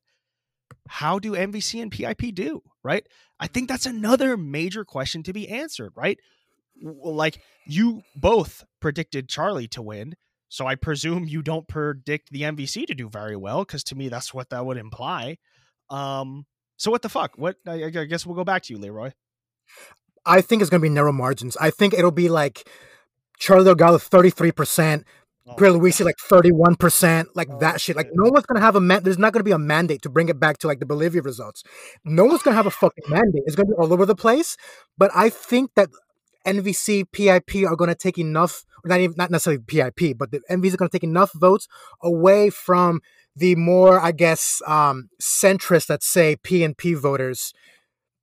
How do MVC and PIP do, right? I think that's another major question to be answered, right? Like, you both predicted Charlie to win. So I presume you don't predict the MVC to do very well, because to me that's what that would imply. Um, so what the fuck? What I, I guess we'll go back to you, Leroy. I think it's gonna be narrow margins. I think it'll be like Charlie Delgado thirty three percent, Oh, Pierluisi like thirty one percent, like that shit. Like no one's gonna have a man. There's not gonna be a mandate to bring it back to like the Bolivia results. No one's gonna have a fucking mandate. It's gonna be all over the place. But I think that MVC, PIP are gonna take enough. Not even not necessarily PIP, but the MVC are gonna take enough votes away from the more, I guess, um, centrist, let's say, P and P voters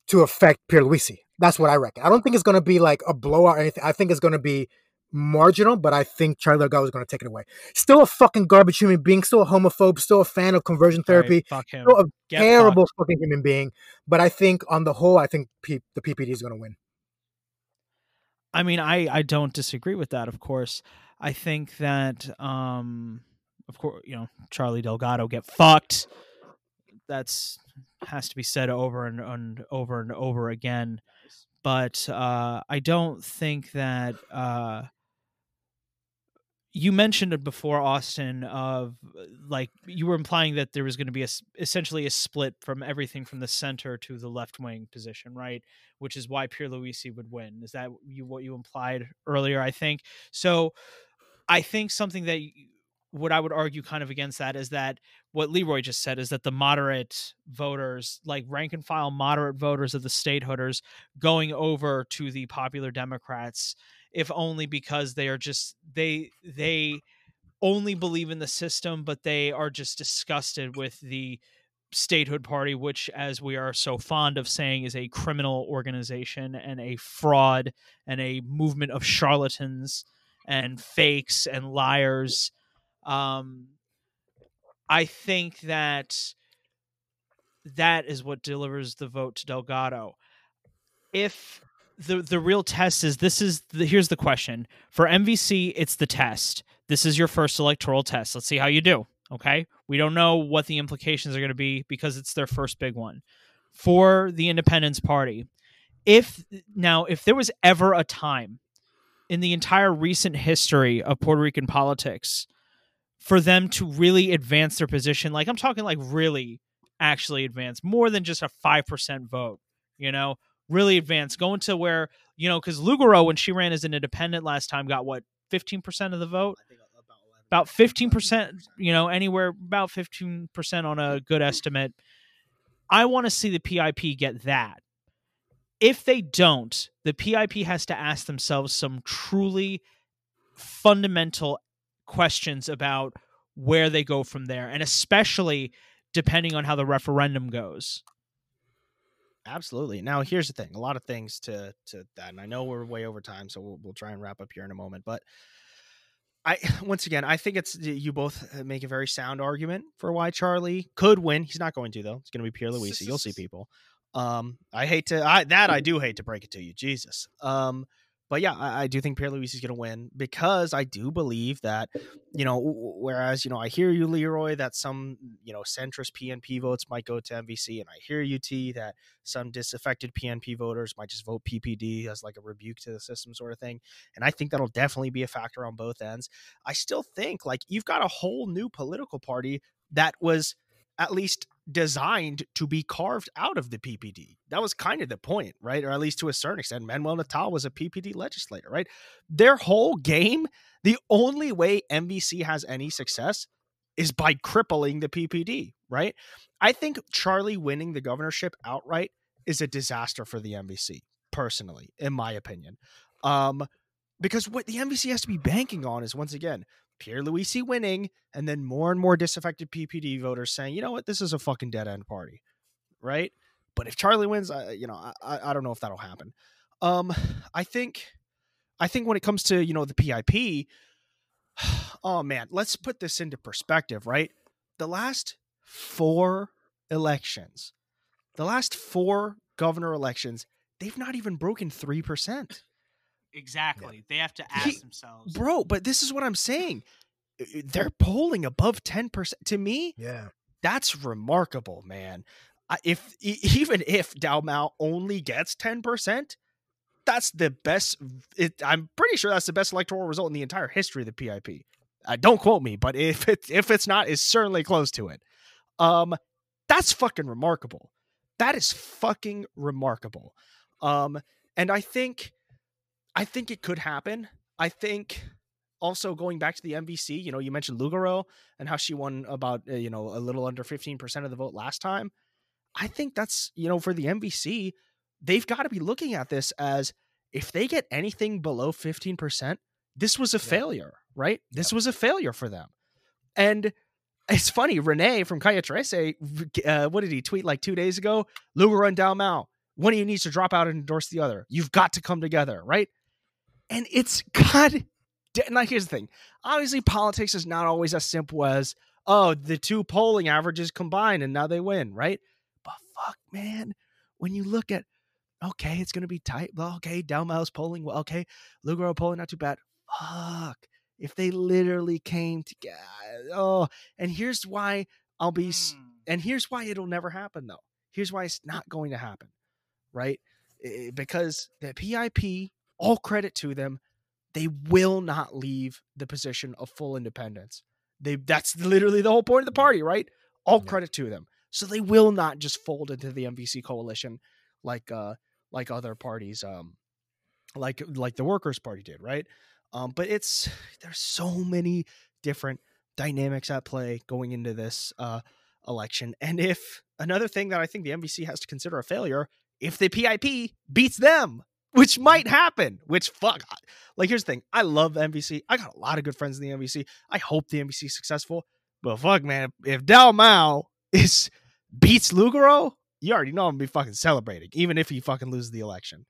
to affect Pierluisi. That's what I reckon. I don't think it's going to be like a blowout or anything. I think it's going to be marginal, but I think Charlie Delgado is going to take it away. Still a fucking garbage human being, still a homophobe, still a fan of conversion right, therapy, fuck him still a Get terrible fucked. fucking human being. But I think on the whole, I think P- the PPD is going to win. I mean, I I don't disagree with that. Of course, I think that um, of course, you know, Charlie Delgado get fucked. That's has to be said over and, and over and over again. But uh, I don't think that uh, you mentioned it before, Austin. Of like you were implying that there was going to be a essentially a split from everything from the center to the left wing position, right? Which is why Pierluisi would win. Is that you what you implied earlier? I think so. I think something that y- what I would argue kind of against that is that what Leroy just said is that the moderate voters, like rank and file moderate voters of the statehooders, going over to the popular Democrats, if only because they are just they they only believe in the system, but they are just disgusted with the statehood party, which, as we are so fond of saying, is a criminal organization and a fraud and a movement of charlatans and fakes and liars. Um, I think that that is what delivers the vote to Delgado. If the the real test is this is the, here's the question for MVC it's the test. This is your first electoral test. Let's see how you do. Okay, we don't know what the implications are going to be because it's their first big one for the Independence Party. If now if there was ever a time in the entire recent history of Puerto Rican politics for them to really advance their position. Like I'm talking like really actually advance more than just a 5% vote, you know, really advance going to where, you know, cuz Lugaro when she ran as an independent last time got what 15% of the vote. About 15%, you know, anywhere about 15% on a good estimate. I want to see the PIP get that. If they don't, the PIP has to ask themselves some truly fundamental questions about where they go from there, and especially depending on how the referendum goes. Absolutely. Now, here's the thing: a lot of things to to that, and I know we're way over time, so we'll, we'll try and wrap up here in a moment. But I, once again, I think it's you both uh, make a very sound argument for why Charlie could win. He's not going to though. It's going to be Pierluisi. You'll see people. Um, I hate to I that I do hate to break it to you, Jesus. Um, but yeah, I, I do think Pierluisi is going to win because I do believe that, you know, whereas, you know, I hear you, Leroy, that some, you know, centrist PNP votes might go to MVC, and I hear you, T, that some disaffected PNP voters might just vote PPD as like a rebuke to the system sort of thing. And I think that'll definitely be a factor on both ends. I still think like you've got a whole new political party that was at least designed to be carved out of the PPD. That was kind of the point, right? Or at least to a certain extent. Manuel Natal was a PPD legislator, right? Their whole game, the only way MVC has any success is by crippling the PPD, right? I think Charlie winning the governorship outright is a disaster for the MVC, personally, in my opinion. Um, because what the MVC has to be banking on is once again Pierluisi winning, and then more and more disaffected PPD voters saying, you know what, this is a fucking dead end party, right? But if Charlie wins, I, you know, I, I don't know if that'll happen. Um, I think, I think when it comes to you know the PIP, oh man, let's put this into perspective, right? The last four elections, the last four governor elections, they've not even broken three percent. Exactly. Yeah. They have to ask he, themselves. Bro, but this is what I'm saying. They're polling above 10%. To me, yeah. That's remarkable, man. If even if Dalmau only gets 10%, that's the best it, I'm pretty sure that's the best electoral result in the entire history of the PIP. Uh, don't quote me, but if it if it's not, it's certainly close to it. Um, that's fucking remarkable. That is fucking remarkable. Um, and I think I think it could happen. I think also going back to the MVC, you know, you mentioned Lugaro and how she won about uh, you know a little under 15% of the vote last time. I think that's, you know, for the MVC, they've got to be looking at this as if they get anything below 15%, this was a failure, right? This was a failure for them. And it's funny, Renee from Calle Trece, uh, what did he tweet like two days ago? Lugaro and Dalmau, one of you needs to drop out and endorse the other. You've got to come together, right? And it's God. Now, here's the thing. Obviously, politics is not always as simple as, oh, the two polling averages combine and now they win, right? But fuck, man, when you look at, okay, it's going to be tight. Well, okay, Dalmau's polling. Well, okay, Lugaro polling, not too bad. Fuck. If they literally came together. Oh, and here's why I'll be, mm. and here's why it'll never happen, though. Here's why it's not going to happen, right? Because the PIP all credit to them. They will not leave the position of full independence. They that's literally the whole point of the party, right? All yeah. credit to them. So they will not just fold into the MVC coalition like uh like other parties um like like the workers party did, right? Um but it's there's so many different dynamics at play going into this uh election. And if another thing that I think the MVC has to consider a failure, if the PIP beats them, which might happen. Which fuck, like here's the thing. I love the MVC. I got a lot of good friends in the MVC. I hope the MVC is successful. But fuck, man, if, if Dalmau is beats Lugaro, you already know I'm gonna be fucking celebrating, even if he fucking loses the election.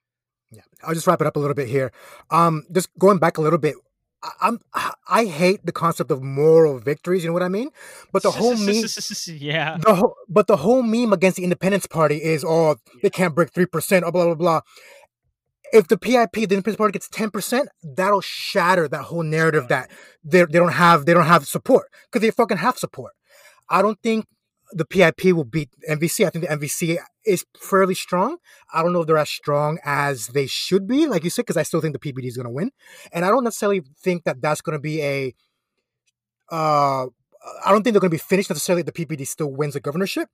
Yeah, I'll just wrap it up a little bit here. Um, just going back a little bit. I'm I hate the concept of moral victories. You know what I mean? But the whole meme, yeah. The whole, but the whole meme against the Independence Party is, oh, they can't break three percent, oh, blah blah blah if the PIP, the Independence Party gets 10%, that'll shatter that whole narrative that they, they don't have they don't have support because they fucking have support. I don't think the PIP will beat MVC. I think the MVC is fairly strong. I don't know if they're as strong as they should be, like you said, because I still think the PPD is going to win, and I don't necessarily think that that's going to be a. Uh, I don't think they're going to be finished necessarily. The PPD still wins the governorship,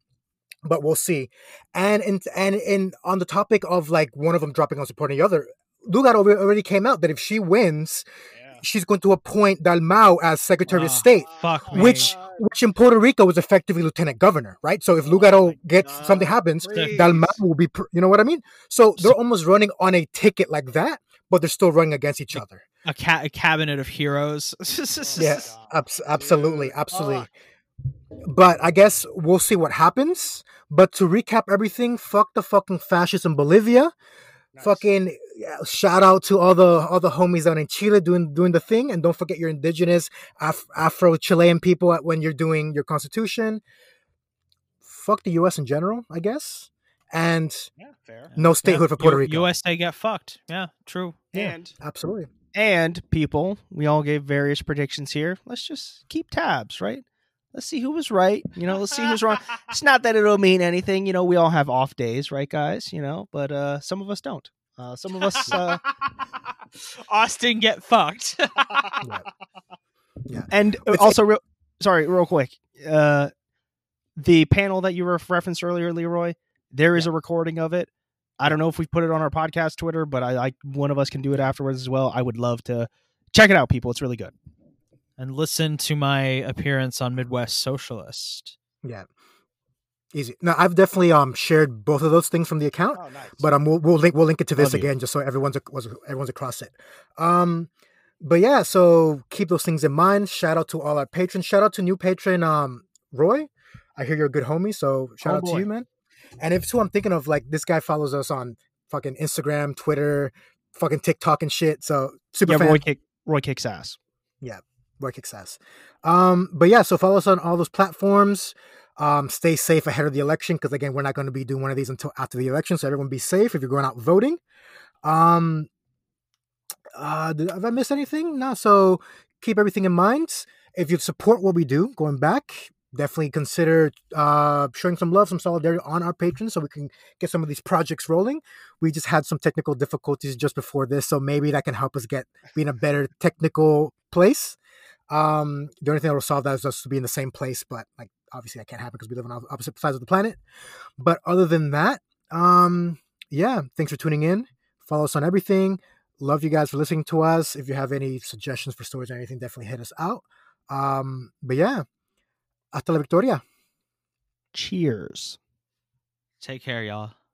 but we'll see. And and and and on the topic of like one of them dropping on supporting the other, Lugar already came out that if she wins, she's going to appoint Dalmau as Secretary Oh, of State, Fuck me. which which in Puerto Rico was effectively lieutenant governor, right? So if Lugaro oh my gets God, something happens, please. Dalmau will be, you know what I mean? So they're almost running on a ticket like that, but they're still running against each other. a, ca- a cabinet of heroes. Oh yeah, abs- absolutely, absolutely. But I guess we'll see what happens. But to recap everything, fuck the fucking fascists in Bolivia. Fucking shout out to all the all the homies out in Chile doing doing the thing, and don't forget your indigenous Af- Afro Chilean people at- when you're doing your constitution. Fuck the U.S. in general, I guess, and Yeah, fair. no statehood for Puerto U- Rico. USA get fucked. Yeah, true. Yeah. And Absolutely. and people, we all gave various predictions here. Let's just keep tabs, right? Let's see who was right. You know, let's see who's wrong. It's not that it'll mean anything. You know, we all have off days, right, guys? You know, but uh some of us don't. Uh, some of us. Uh, Austin get fucked. Yeah. and But- also, real, sorry, real quick. Uh, the panel that you referenced earlier, Leroy, there is a recording of it. I don't know if we put it on our podcast Twitter, but I, I one of us can do it afterwards as well. I would love to check it out, people. It's really good. And listen to my appearance on Midwest Socialist. Yeah. Easy. Now I've definitely um shared both of those things from the account. Oh, nice. but um, we'll, we'll link we'll link it to this Love you. again just so everyone's was everyone's across it. Um, but yeah, so keep those things in mind. Shout out to all our patrons. Shout out to new patron um Roy. I hear you're a good homie, so shout Oh, out to you, man. And if who I'm thinking of, like this guy follows us on fucking Instagram, Twitter, fucking TikTok and shit. So super yeah, fan. Roy, kick, Roy kicks ass. Roy kicks ass. Um, but yeah, so follow us on all those platforms. Um, stay safe ahead of the election because again, we're not going to be doing one of these until after the election. So everyone be safe if you're going out voting. Um, uh, did, have I missed anything? No. So keep everything in mind. If you support what we do, going back, definitely consider uh, showing some love, some solidarity on our patrons so we can get some of these projects rolling. We just had some technical difficulties just before this, so maybe that can help us get be in a better technical place. Um, the only thing that will solve that is just to be in the same place, but like obviously that can't happen because we live on opposite sides of the planet. But other than that, um, yeah, thanks for tuning in. Follow us on everything. Love you guys for listening to us. If you have any suggestions for stories or anything, definitely hit us out. Um, but yeah, hasta la victoria. Cheers. Take care, y'all.